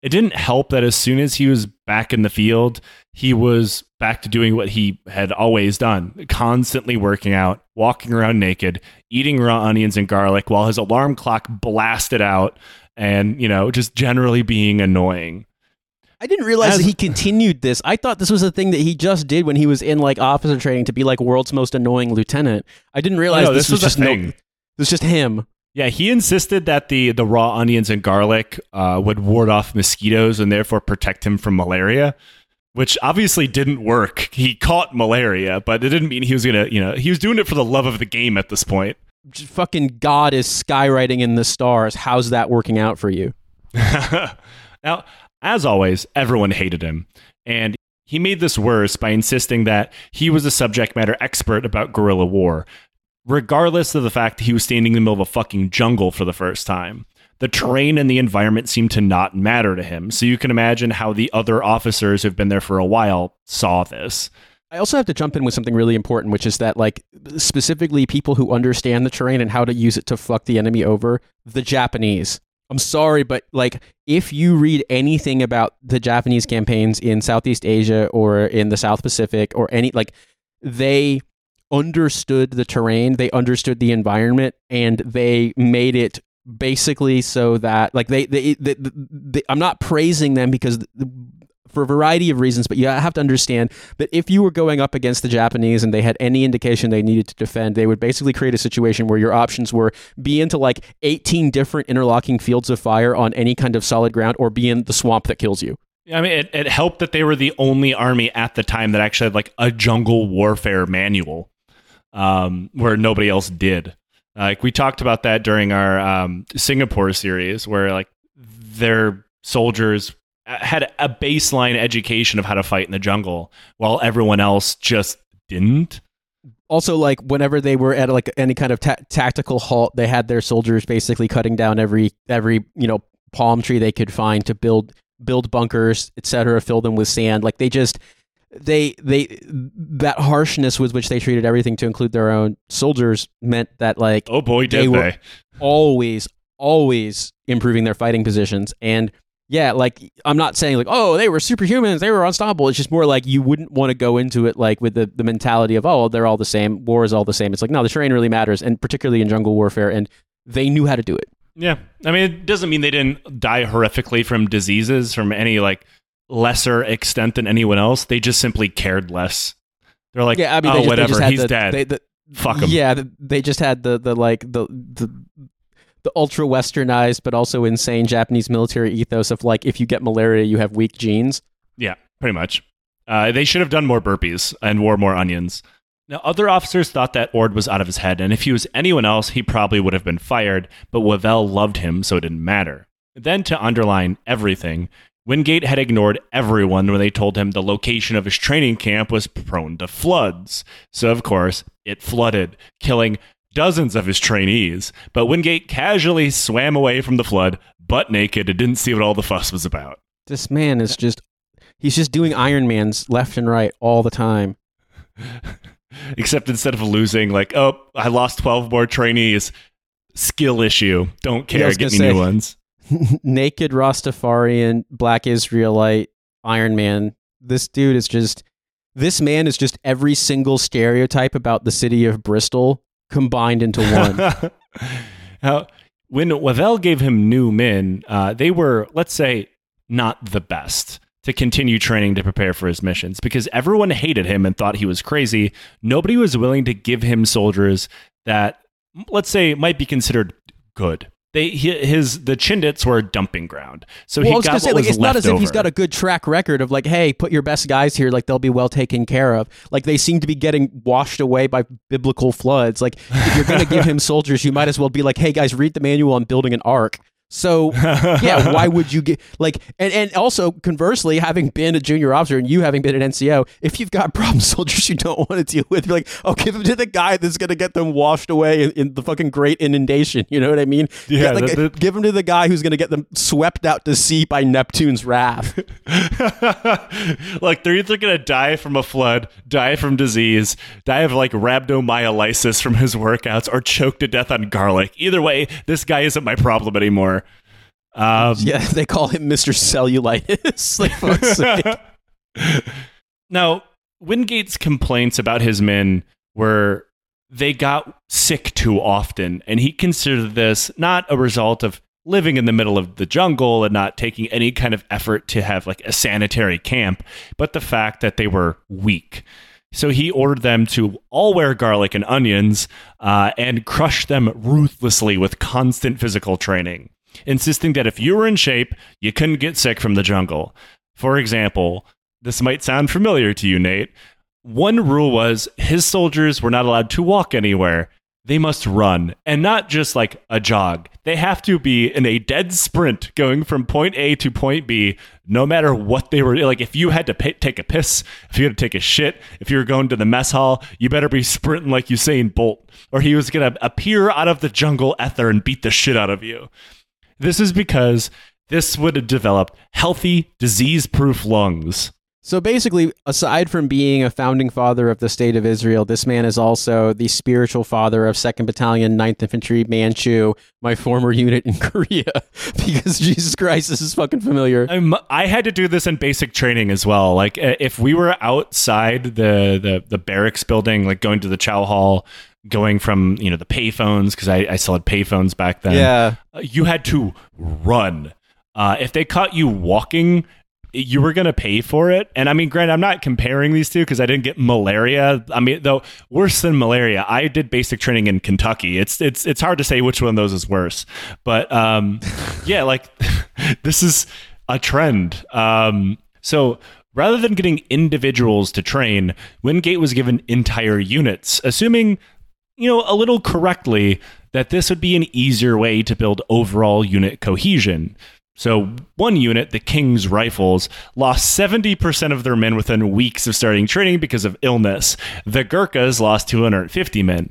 It didn't help that as soon as he was back in the field, he was back to doing what he had always done constantly working out, walking around naked, eating raw onions and garlic while his alarm clock blasted out, and, you know, just generally being annoying. I didn't realize As- that he continued this. I thought this was a thing that he just did when he was in like officer training to be like world's most annoying lieutenant. I didn't realize No, this, this was, was just no, this was just him. Yeah, he insisted that the, the raw onions and garlic uh, would ward off mosquitoes and therefore protect him from malaria, which obviously didn't work. He caught malaria, but it didn't mean he was gonna, you know, he was doing it for the love of the game at this point. Just fucking God is skywriting in the stars. How's that working out for you? [laughs] now, as always, everyone hated him, and he made this worse by insisting that he was a subject matter expert about guerrilla war, regardless of the fact that he was standing in the middle of a fucking jungle for the first time. The terrain and the environment seemed to not matter to him, so you can imagine how the other officers who've been there for a while saw this. I also have to jump in with something really important, which is that, like, specifically people who understand the terrain and how to use it to fuck the enemy over, the Japanese. I'm sorry, but like, if you read anything about the Japanese campaigns in Southeast Asia or in the South Pacific or any, like, they understood the terrain, they understood the environment, and they made it basically so that, like, they, they, they, they I'm not praising them because for a variety of reasons, but you have to understand that if you were going up against the Japanese and they had any indication they needed to defend, they would basically create a situation where your options were be into like 18 different interlocking fields of fire on any kind of solid ground or be in the swamp that kills you. I mean, it, it helped that they were the only army at the time that actually had like a jungle warfare manual, um, where nobody else did. Like we talked about that during our um, Singapore series, where like their soldiers had a baseline education of how to fight in the jungle, while everyone else just didn't. Also, like whenever they were at like any kind of ta- tactical halt, they had their soldiers basically cutting down every every you know palm tree they could find to build build bunkers, etc., fill them with sand. Like they just they they that harshness with which they treated everything to include their own soldiers meant that like Oh boy, They did were- they. always always improving their fighting positions and yeah like i'm not saying like oh they were superhumans they were unstoppable it's just more like you wouldn't want to go into it like with the, the mentality of oh they're all the same war is all the same it's like no the terrain really matters and particularly in jungle warfare and they knew how to do it Yeah. I mean, it doesn't mean they didn't die horrifically from diseases from any like lesser extent than anyone else. They just simply cared less. They're like, yeah i mean oh, just, whatever, he's the, dead. they, the, Fuck him. yeah they just had the the like the the the ultra westernized but also insane japanese military ethos of like if you get malaria you have weak genes Yeah, pretty much. Uh, they should have done more burpees and wore more onions. Now, other officers thought that Orde was out of his head, and if he was anyone else, he probably would have been fired, but Wavell loved him, so it didn't matter. Then, to underline everything, Wingate had ignored everyone when they told him the location of his training camp was prone to floods. So, of course, it flooded, killing dozens of his trainees. But Wingate casually swam away from the flood, butt naked, and didn't see what all the fuss was about. This man is just he's just doing Iron Man's left and right all the time. [laughs] Except instead of losing, like, oh, I lost 12 more trainees, skill issue. Don't care. was Get me gonna new ones. [laughs] Naked Rastafarian, black Israelite, Iron Man. This dude is just this man is just every single stereotype about the city of Bristol combined into [laughs] one. Now, when Wavell gave him new men, uh, they were, let's say, not the best to continue training to prepare for his missions because everyone hated him and thought he was crazy. Nobody was willing to give him soldiers that, let's say, might be considered good. They his the Chindits were a dumping ground, so well, he got say like it's not as if he's got a good track record of like, hey, put your best guys here, like they'll be well taken care of. Like they seem to be getting washed away by biblical floods. Like if you're gonna give [laughs] him soldiers, you might as well be like, hey guys, read the manual on building an ark. So yeah, why would you get like and, and also conversely, having been a junior officer and you having been an NCO, if you've got [laughs] problem soldiers you don't want to deal with, you're like, oh, give them to the guy that's gonna get them washed away in, in the fucking great inundation. You know what I mean? Yeah, like, give them to the guy who's gonna get them swept out to sea by Neptune's wrath. [laughs] like they're either gonna die from a flood, die from disease, die of like rhabdomyolysis from his workouts, or choke to death on garlic. Either way, this guy isn't my problem anymore. Um, yeah, [laughs] they call him Mister Cellulitis. [laughs] like, fuck's sake. [laughs] now, Wingate's complaints about his men were they got sick too often, and he considered this not a result of living in the middle of the jungle and not taking any kind of effort to have like a sanitary camp, but the fact that they were weak. So he ordered them to all wear garlic and onions uh, and crush them ruthlessly with constant physical training, insisting that if you were in shape, you couldn't get sick from the jungle. For example, this might sound familiar to you, Nate. One rule was his soldiers were not allowed to walk anywhere. They must run, and not just like a jog. They have to be in a dead sprint going from point A to point B, no matter what they were. Like, if you had to take a piss, if you had to take a shit, if you were going to the mess hall, you better be sprinting like Usain Bolt, or he was going to appear out of the jungle ether and beat the shit out of you. This is because this would have developed healthy, disease proof lungs. So basically, aside from being a founding father of the state of Israel, this man is also the spiritual father of 2nd Battalion, 9th Infantry, Manchu, my former unit in [laughs] Korea. [laughs] because Jesus Christ, this is fucking familiar. I'm, I had to do this in basic training as well. Like uh, if we were outside the, the the barracks building, like going to the chow hall, going from you know the payphones because I, I still had payphones back then. Yeah. uh, you had to run. Uh, if they caught you walking, you were going to pay for it. And I mean, granted, I'm not comparing these two because I didn't get malaria. I mean, though worse than malaria, I did basic training in Kentucky. It's it's it's hard to say which one of those is worse. But um, [laughs] yeah, like [laughs] this is a trend. Um, so rather than getting individuals to train, Wingate was given entire units, assuming you know, a little correctly that this would be an easier way to build overall unit cohesion. So, one unit, the King's Rifles, lost 70% of their men within weeks of starting training because of illness. The Gurkhas lost 250 men.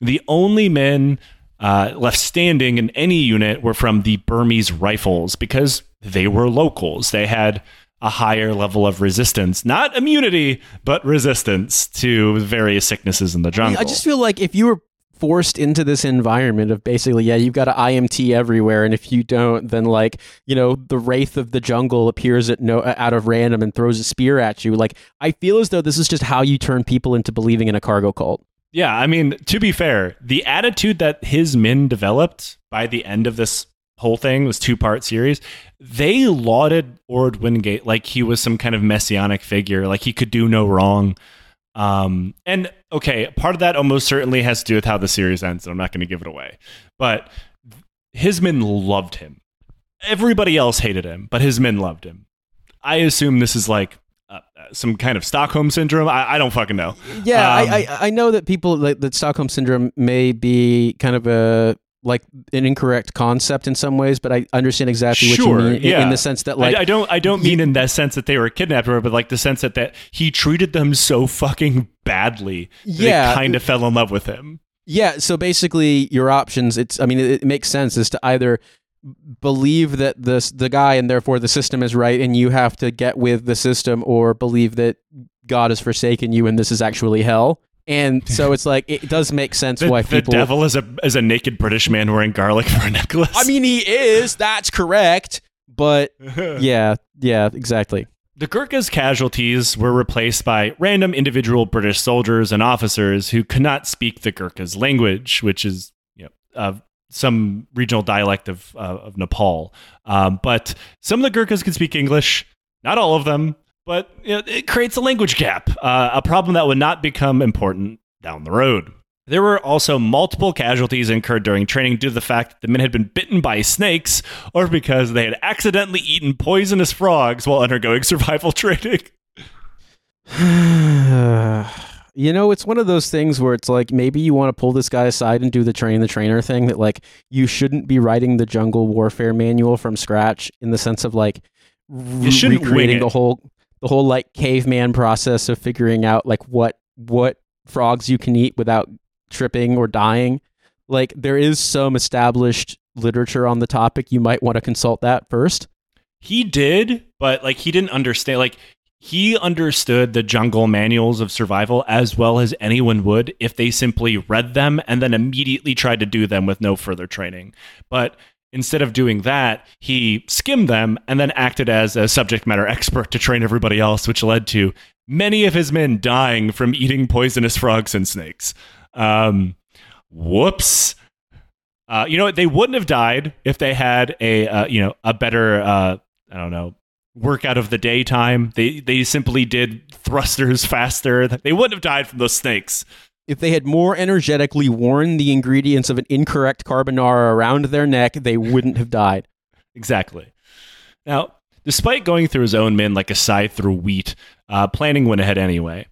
The only men uh, left standing in any unit were from the Burmese Rifles because they were locals. They had a higher level of resistance, not immunity, but resistance to various sicknesses in the I, mean, jungle. I just feel like if you were forced into this environment of basically, yeah, you've got an IMT everywhere, and if you don't, then like you know the wraith of the jungle appears at no out of random and throws a spear at you. Like I feel as though this is just how you turn people into believing in a cargo cult. Yeah, I mean, to be fair, the attitude that his men developed by the end of this whole thing was two part series. They lauded Orde Wingate like he was some kind of messianic figure, like he could do no wrong. Um, and okay, part of that almost certainly has to do with how the series ends. And I'm not going to give it away, but his men loved him. Everybody else hated him, but his men loved him. I assume this is like uh, some kind of Stockholm syndrome. I, I don't fucking know. Yeah, Um, I, I I know that people like that Stockholm syndrome may be kind of a like an incorrect concept in some ways, but I understand exactly what Sure, you mean in- yeah. in the sense that like I, I don't I don't mean in the sense that they were kidnapped, or but like the sense that, that he treated them so fucking badly. that Yeah. they kind of fell in love with him. Yeah, so basically your options it's I mean it, it makes sense is to either believe that this the guy and therefore the system is right and you have to get with the system or believe that God has forsaken you and this is actually hell. And so [laughs] it's like it does make sense The, why the devil is a is a naked British man wearing garlic for a necklace. I mean he is, that's correct. But [laughs] yeah, yeah, exactly. The Gurkha's casualties were replaced by random individual British soldiers and officers who could not speak the Gurkha's language, which is you know, uh, some regional dialect of, uh, of Nepal. Um, but some of the Gurkhas could speak English, not all of them, but you know, it creates a language gap, uh, a problem that would not become important down the road. There were also multiple casualties incurred during training due to the fact that the men had been bitten by snakes or because they had accidentally eaten poisonous frogs while undergoing [laughs] survival training. [sighs] you know, it's one of those things where it's like maybe you want to pull this guy aside and do the train the trainer thing that like you shouldn't be writing the jungle warfare manual from scratch in the sense of like re- shouldn't recreating the whole the whole like caveman process of figuring out like what what frogs you can eat without tripping or dying. Like there is some established literature on the topic. You might want to consult that first. He did, but like he didn't understand like he understood the jungle manuals of survival as well as anyone would if they simply read them and then immediately tried to do them with no further training. But instead of doing that, he skimmed them and then acted as a subject matter expert to train everybody else, which led to many of his men dying from eating poisonous frogs and snakes. Um, whoops. Uh, you know what? They wouldn't have died if they had a uh, you know a better uh, I don't know workout of the daytime. They they simply did thrusters [laughs] faster. They wouldn't have died from those snakes. If they had more energetically worn the ingredients of an incorrect carbonara around their neck, they wouldn't have died. Exactly. Now, despite going through his own men like a scythe through wheat, uh, planning went ahead anyway.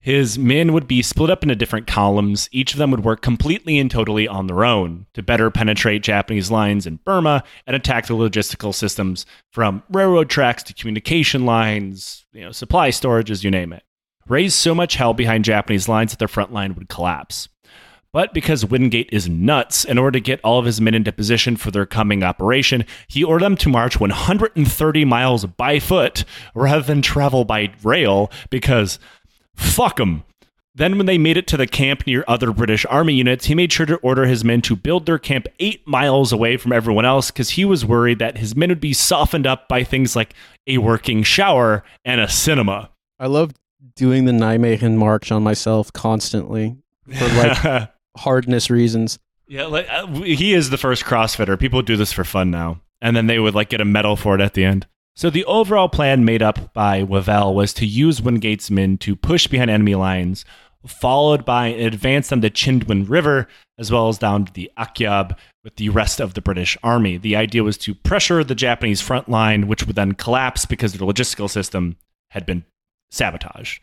His men would be split up into different columns. Each of them would work completely and totally on their own to better penetrate Japanese lines in Burma and attack the logistical systems from railroad tracks to communication lines, you know, supply storages, you name it. Raise so much hell behind Japanese lines that their front line would collapse. But because Wingate is nuts, in order to get all of his men into position for their coming operation, he ordered them to march 130 miles by foot rather than travel by rail because fuck them. Then, when they made it to the camp near other British army units, he made sure to order his men to build their camp eight miles away from everyone else because he was worried that his men would be softened up by things like a working shower and a cinema. I love doing the Nijmegen march on myself constantly for like [laughs] hardness reasons. Yeah, like uh, he is the first CrossFitter. People do this for fun now, and then they would like get a medal for it at the end. So the overall plan made up by Wavell was to use Wingate's men to push behind enemy lines, followed by an advance on the Chindwin River, as well as down to the Akyab with the rest of the British army. The idea was to pressure the Japanese front line, which would then collapse because their logistical system had been sabotaged.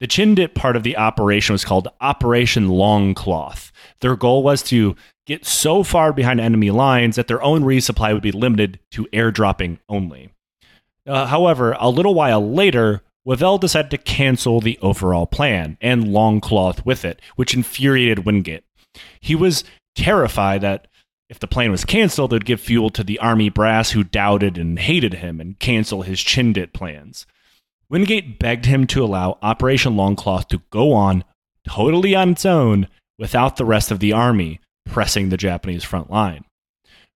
The Chindit part of the operation was called Operation Longcloth. Their goal was to get so far behind enemy lines that their own resupply would be limited to airdropping only. Uh, however, a little while later, Wavell decided to cancel the overall plan and Longcloth with it, which infuriated Wingate. He was terrified that If the plan was canceled, it would give fuel to the army brass who doubted and hated him and cancel his Chindit plans. Wingate begged him to allow Operation Longcloth to go on totally on its own without the rest of the army pressing the Japanese front line.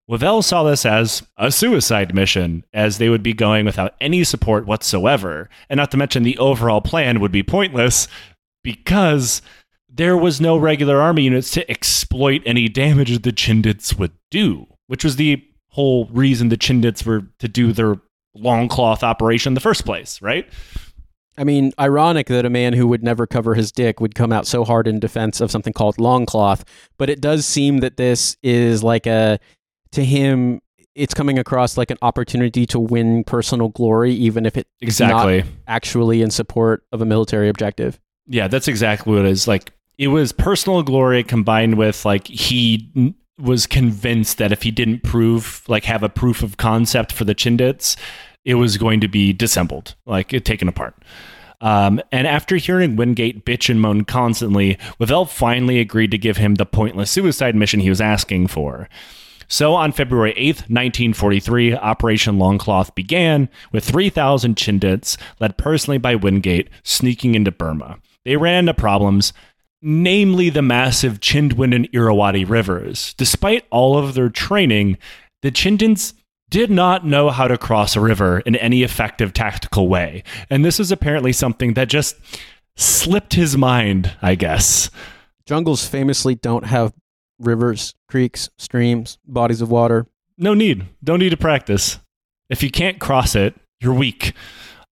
Wavell saw this as a suicide mission, as they would be going without any support whatsoever, and not to mention the overall plan would be pointless because there was no regular army units to exploit any damage the Chindits would do, which was the whole reason the Chindits were to do their long cloth operation in the first place, right? I mean, ironic that a man who would never cover his dick would come out so hard in defense of something called longcloth, but it does seem that this is like a to him it's coming across like an opportunity to win personal glory even if it's Exactly. not actually in support of a military objective. Yeah, that's exactly what it is. Like it was personal glory combined with like he was convinced that if he didn't prove like have a proof of concept for the Chindits, it was going to be dissembled, like taken apart. Um, and after hearing Wingate bitch and moan constantly, Wavell finally agreed to give him the pointless suicide mission he was asking for. So on February 8th, 1943, Operation Longcloth began with 3,000 Chindits, led personally by Wingate, sneaking into Burma. They ran into problems, namely the massive Chindwin and Irrawaddy rivers. Despite all of their training, the Chindits did not know how to cross a river in any effective tactical way. And this is apparently something that just slipped his mind, I guess. Jungles famously don't have rivers, creeks, streams, bodies of water. No need. Don't need to practice. If you can't cross it, you're weak.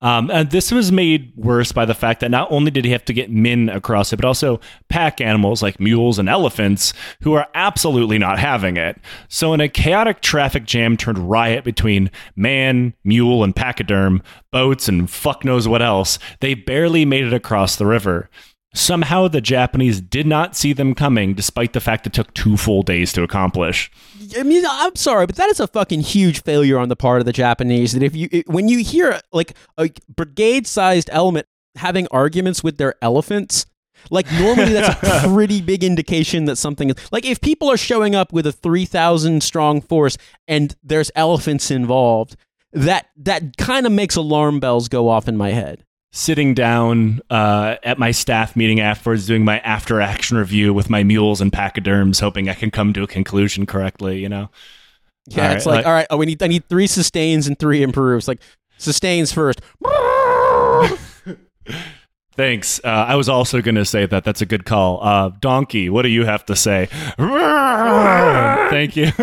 Um, and this was made worse by the fact that not only did he have to get men across it, but also pack animals like mules and elephants who are absolutely not having it. So, in a chaotic traffic jam turned riot between man, mule, and pachyderm, boats, and fuck knows what else, they barely made it across the river. Somehow, the Japanese did not see them coming, despite the fact it took two full days to accomplish. I mean, I'm sorry, but that is a fucking huge failure on the part of the Japanese. That if you it- when you hear like a brigade-sized element having arguments with their elephants, like normally that's a [laughs] pretty big indication that something is like if people are showing up with a 3000 strong force and there's elephants involved, that that kind of makes alarm bells go off in my head. Sitting down uh, at my staff meeting afterwards, doing my after action review with my mules and pachyderms, hoping I can come to a conclusion correctly. You know, Yeah, All it's right, like, like- all right, oh, we need I need three sustains and three improves. Like sustains first. [laughs] thanks. Uh, I was also going to say that. That's a good call. Uh, Donkey, what do you have to say? [laughs] Thank you. [laughs]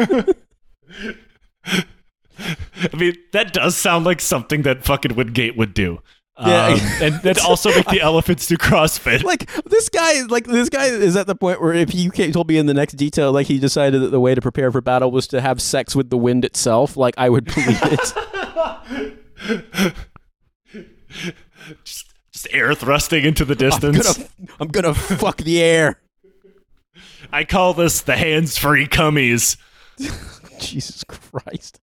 I mean, that does sound like something that fucking Wingate would do. Yeah. Um, [laughs] and then also make the elephants do CrossFit. like this guy like this guy is at the point where if he came, told me in the next detail like he decided that the way to prepare for battle was to have sex with the wind itself like i would believe it [laughs] just, just air thrusting into the I'm distance. gonna, I'm gonna fuck the air [laughs] I call this the hands-free cummies. jesus christ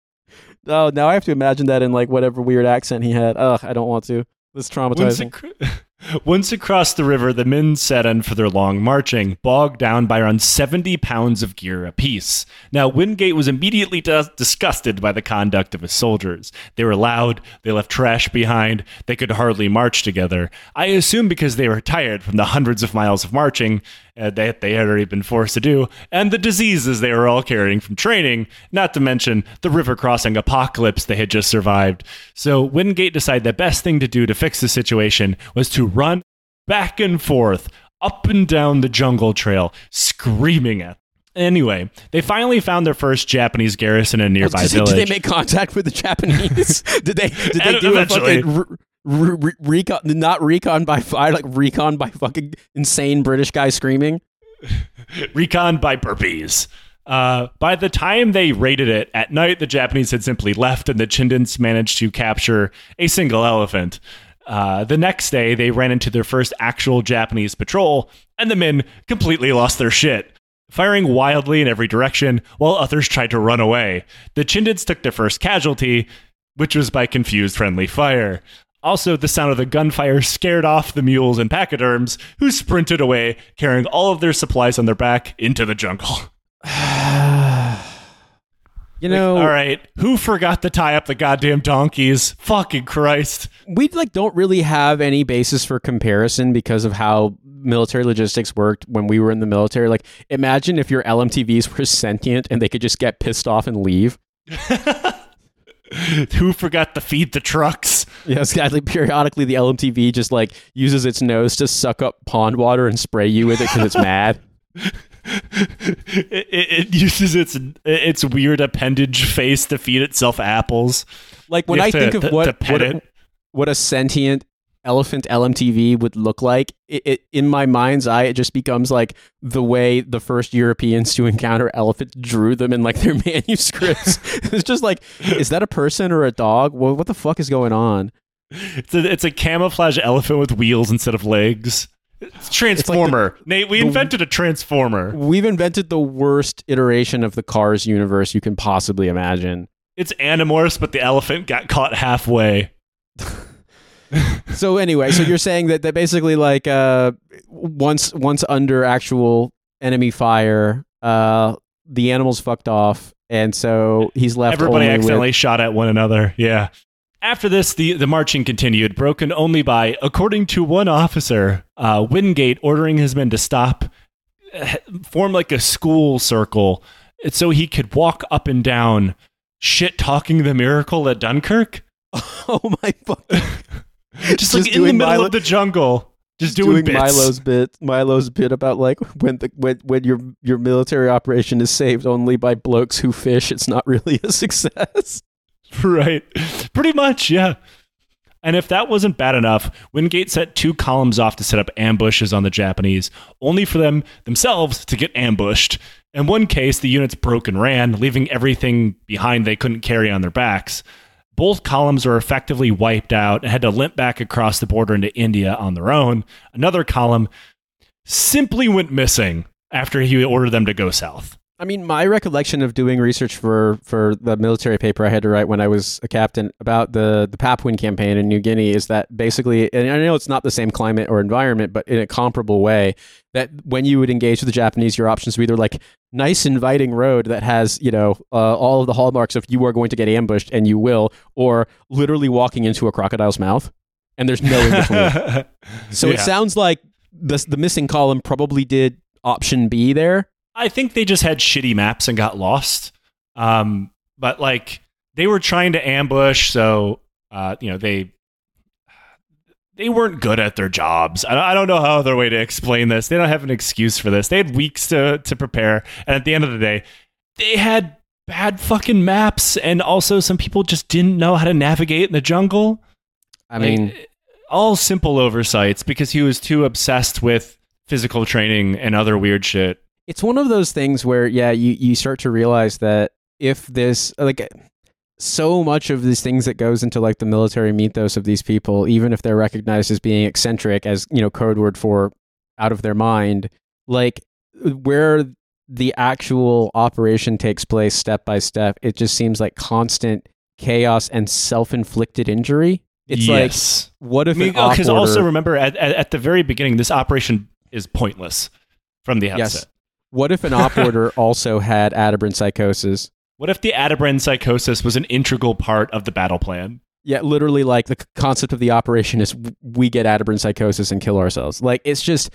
oh now i have to imagine that in like whatever weird accent he had ugh i don't want to this is Once, ac- [laughs] once across the river, the men set in for their long marching, bogged down by around 70 pounds of gear apiece. Now, Wingate was immediately dis- disgusted by the conduct of his soldiers. They were loud, they left trash behind, they could hardly march together. I assume because they were tired from the hundreds of miles of marching Uh, that they had already been forced to do, and the diseases they were all carrying from training, not to mention the river crossing apocalypse they had just survived. So Wingate decided the best thing to do to fix the situation was to run back and forth up and down the jungle trail, screaming at. Anyway, they finally found their first Japanese garrison in a oh, was nearby gonna village. did they make contact with the japanese [laughs] did they did they [laughs] do eventually. a fucking re- re- re- recon not recon by fire like recon by fucking insane british guy screaming [laughs] recon by burpees. Uh, by the time they raided it at night, the Japanese had simply left, and the Chindits managed to capture a single elephant. Uh, the next day, they ran into their first actual Japanese patrol, and the men completely lost their shit, firing wildly in every direction while others tried to run away. The Chindits took their first casualty, which was by confused friendly fire. Also, the sound of the gunfire scared off the mules and pachyderms, who sprinted away, carrying all of their supplies on their back into the jungle. [sighs] [sighs] You know, all right, who forgot to tie up the goddamn donkeys? Fucking Christ. we like don't really have any basis for comparison because of how military logistics worked when we were in the military. Like, imagine if your LMTVs were sentient and they could just get pissed off and leave. [laughs] [laughs] who forgot to feed the trucks? Yes, sadly, periodically the LMTV just like uses its nose to suck up pond water and spray you with it because it's [laughs] mad. it, it, it uses its its weird appendage face to feed itself apples. Like when I to- think of to- what to what, what a sentient elephant LMTV would look like, it, it in my mind's eye, it just becomes like the way the first Europeans to encounter elephants drew them in like their [laughs] manuscripts. [laughs] it's just like, is that a person or a dog? Well, what the fuck is going on? It's a, it's a camouflage elephant with wheels instead of legs. It's Transformer. Nate, we the- invented a transformer. We've invented the worst iteration of the Cars universe you can possibly imagine. It's Animorphs, but the elephant got caught halfway. [laughs] so anyway, so you're saying that that basically like uh once once under actual enemy fire, uh the animals fucked off, and so he's left. Everybody accidentally With, shot at one another. Yeah. After this, the, the marching continued, broken only by, according to one officer, uh, Wingate ordering his men to stop, eh, form like a school circle, so he could walk up and down, shit talking the miracle at Dunkirk. [laughs] oh my fuck! Just, like Just in the middle Milo- of the jungle, just doing, doing. Milo's bit, Milo's bit about like when the when when your your military operation is saved only by blokes who fish, it's not really a [laughs] success. Right. Pretty much, yeah. And if that wasn't bad enough, Wingate set two columns off to set up ambushes on the Japanese, only for them themselves to get ambushed. In one case, the units broke and ran, leaving everything behind they couldn't carry on their backs. Both columns were effectively wiped out and had to limp back across the border into India on their own. Another column simply went missing after he ordered them to go south. I mean, my recollection of doing research for for the military paper I had to write when I was a captain about the the Papuan campaign in New Guinea is that basically, and I know it's not the same climate or environment, but in a comparable way, that when you would engage with the Japanese, your options were either like nice, inviting road that has you know uh, all of the hallmarks of you are going to get ambushed and you will, or literally walking into a crocodile's mouth, and there's no in between. [laughs] so it sounds like the the missing column probably did option B there. I think they just had shitty maps and got lost. Um, but like they were trying to ambush, so uh, you know they they weren't good at their jobs. I, don't know how other way to explain this. They don't have an excuse for this. They had weeks to to prepare, and at the end of the day, they had bad fucking maps, and also some people just didn't know how to navigate in the jungle. I Like, mean, all simple oversights because he was too obsessed with physical training and other weird shit. It's one of those things where yeah you, you start to realize that if this like so much of these things that goes into like the military mythos of these people even if they're recognized as being eccentric as you know code word for out of their mind like where the actual operation takes place step by step it just seems like constant chaos and self-inflicted injury. It's like what if mean, an oh, op because also remember at, at, at the very beginning, this operation is pointless from the outset. yes what if an op [laughs] order also had Atabrine psychosis What if the Atabrine psychosis was an integral part of the battle plan? Yeah, literally, like the c- concept of the operation is w- we get Atabrine psychosis and kill ourselves. Like it's just,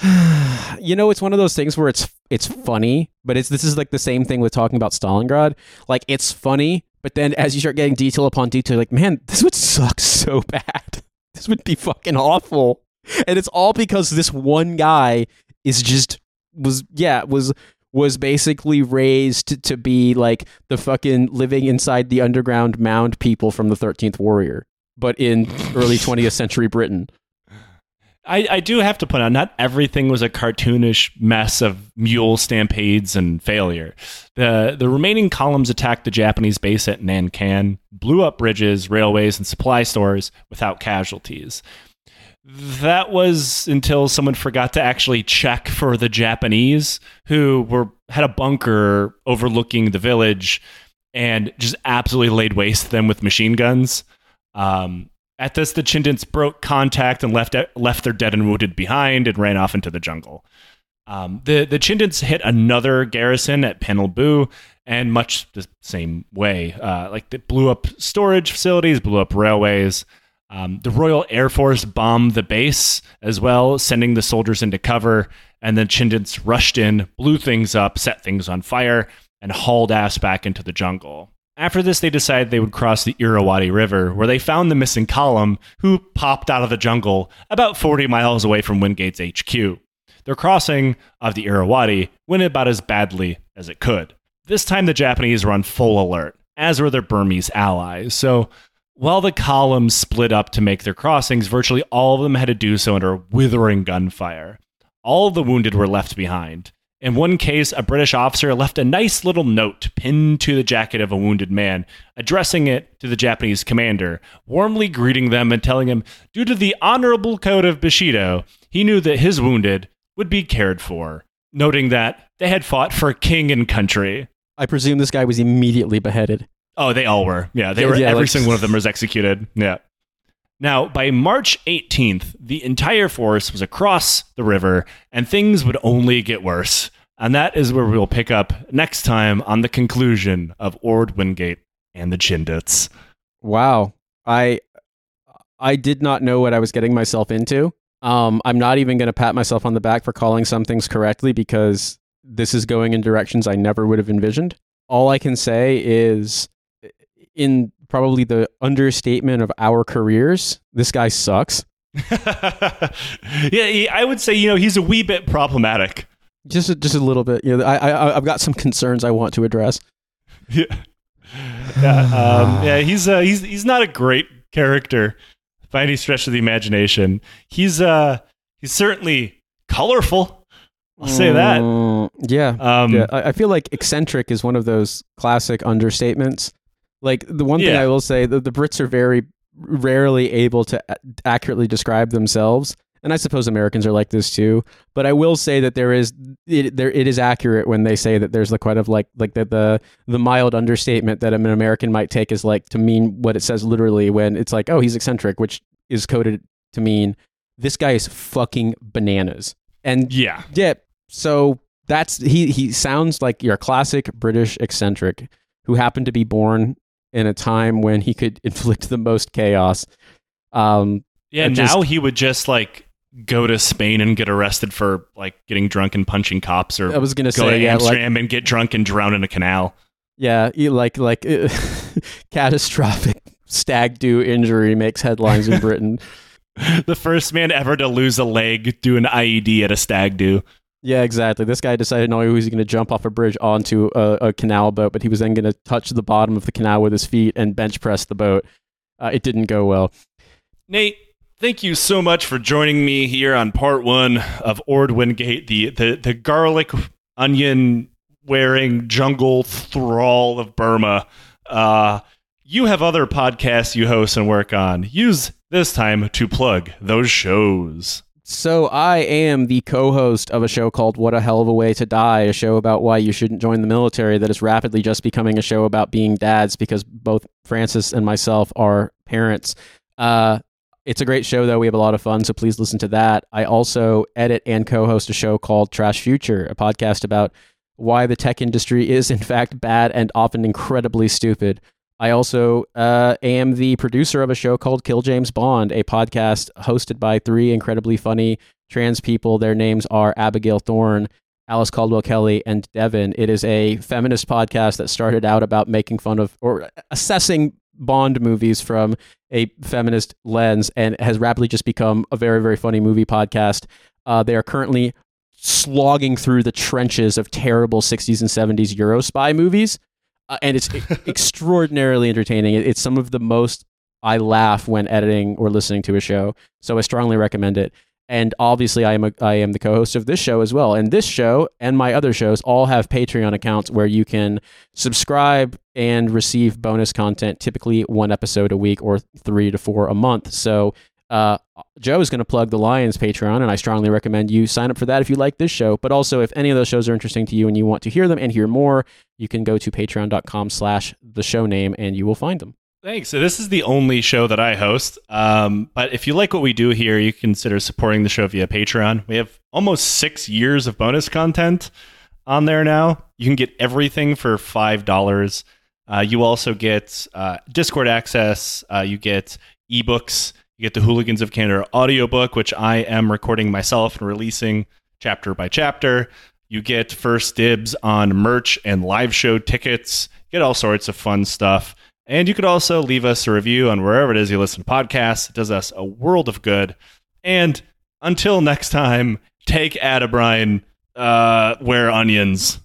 [sighs] you know, it's one of those things where it's it's funny, but it's this is like the same thing with talking about Stalingrad. Like it's funny, but then as you start getting detail upon detail, like man, this would suck [laughs] so bad. This would be fucking awful, and it's all because this one guy is just was yeah was was basically raised to, be like the fucking living inside the underground mound people from the 13th Warrior, but in early [laughs] 20th century Britain. I, I do have to point out, not everything was a cartoonish mess of mule stampedes and failure. The the remaining columns attacked the Japanese base at Nankan, blew up bridges, railways, and supply stores without casualties. That was until someone forgot to actually check for the Japanese, who were had a bunker overlooking the village, and just absolutely laid waste to them with machine guns. Um, at this, the Chindits broke contact and left left their dead and wounded behind and ran off into the jungle. Um, the the Chindits hit another garrison at Pinlebu, and much the same way. Uh, like they blew up storage facilities, blew up railways. Um, the Royal Air Force bombed the base as well, sending the soldiers into cover. And then Chindits rushed in, blew things up, set things on fire, and hauled ass back into the jungle. After this, they decided they would cross the Irrawaddy River, where they found the missing column, who popped out of the jungle about 40 miles away from Wingate's HQ. Their crossing of the Irrawaddy went about as badly as it could. This time, the Japanese were on full alert, as were their Burmese allies. So, while the columns split up to make their crossings, virtually all of them had to do so under withering gunfire. All the wounded were left behind. In one case, a British officer left a nice little note pinned to the jacket of a wounded man, addressing it to the Japanese commander, warmly greeting them and telling him, due to the honorable code of Bushido, he knew that his wounded would be cared for, noting that they had fought for king and country. I presume this guy was immediately beheaded. Oh, they all were. Yeah, they Yeah, were. yeah, every like- single one of [laughs] them was executed. Yeah. Now, by March 18th, the entire force was across the river, and things would only get worse. And that is where we'll pick up next time on the conclusion of Orde Wingate and the Chindits. Wow. I I did not know what I was getting myself into. Um, I'm not even going to pat myself on the back for calling some things correctly because this is going in directions I never would have envisioned. All I can say is, in probably the understatement of our careers, this guy sucks. [laughs] yeah, he, I would say, you know, he's a wee bit problematic. Just a, just a little bit. You know, I, I I've got some concerns I want to address. [laughs] Yeah. Yeah, um, yeah, he's uh, he's he's not a great character by any stretch of the imagination. He's uh he's certainly colorful. I'll say that. Mm, yeah. Um, yeah, I, I feel like eccentric is one of those classic understatements. Like the one thing I will say, the, the Brits are very rarely able to accurately describe themselves, and I suppose Americans are like this too. But I will say that there is it, there it is accurate when they say that there's the kind of like like the the the mild understatement that an American might take is like to mean what it says literally when it's like oh he's eccentric, which is coded to mean this guy is fucking bananas. And yeah, yeah, so that's he he sounds like your classic British eccentric who happened to be born in a time when he could [laughs] inflict the most chaos. Um yeah. Just- now he would just like go to Spain and get arrested for like getting drunk and punching cops, or I was gonna go say to yeah, like Amsterdam and get drunk and drown in a canal. yeah, like like uh, [laughs] catastrophic stag do injury makes headlines in [laughs] Britain. the first man ever to lose a leg doing IED at a stag do. Yeah, exactly. This guy decided not only was he going to jump off a bridge onto a, a canal boat, but he was then going to touch the bottom of the canal with his feet and bench press the boat. Uh, it didn't go well. Nate, thank you so much for joining me here on part one of Orde Wingate, the the, the garlic onion wearing jungle thrall of Burma. Uh, you have other podcasts you host and work on. Use this time to plug those shows. So I am the co-host of a show called What a Hell of a Way to Die, a show about why you shouldn't join the military that is rapidly just becoming a show about being dads because both Francis and myself are parents. Uh, it's a great show though. We have a lot of fun, so please listen to that. I also edit and co-host a show called Trash Future, a podcast about why the tech industry is in fact bad and often incredibly stupid. I also uh, am the producer of a show called Kill James Bond, a podcast hosted by three incredibly funny trans people. Their names are Abigail Thorn, Alice Caldwell Kelly, and Devin. It is a feminist podcast that started out about making fun of or assessing Bond movies from a feminist lens and has rapidly just become a very, very funny movie podcast. Uh, they are currently slogging through the trenches of terrible 60s and 70s Euro spy movies uh, and it's [laughs] extraordinarily entertaining. It- It's some of the most I laugh when editing or listening to a show. So I strongly recommend it. And obviously, I am a, I am the co-host of this show as well. And this show and my other shows all have Patreon accounts where you can subscribe and receive bonus content, typically one episode a week or three to four a month. So uh, Joe is going to plug the Lions Patreon, and I strongly recommend you sign up for that if you like this show. But also, if any of those shows are interesting to you and you want to hear them and hear more, you can go to patreon.com slash the show name and you will find them. Thanks. So this is the only show that I host. Um, but if you like what we do here, you consider supporting the show via Patreon. We have almost six years of bonus content on there now. You can get everything for five dollars. Uh, you also get uh, Discord access. Uh, you get ebooks. You get the Hooligans of Kandahar audiobook, which I am recording myself and releasing chapter by chapter. You get first dibs on merch and live show tickets. You get all sorts of fun stuff. And you could also leave us a review on wherever it is you listen to podcasts. It does us a world of good. And until next time, take Atabrine, uh, wear onions.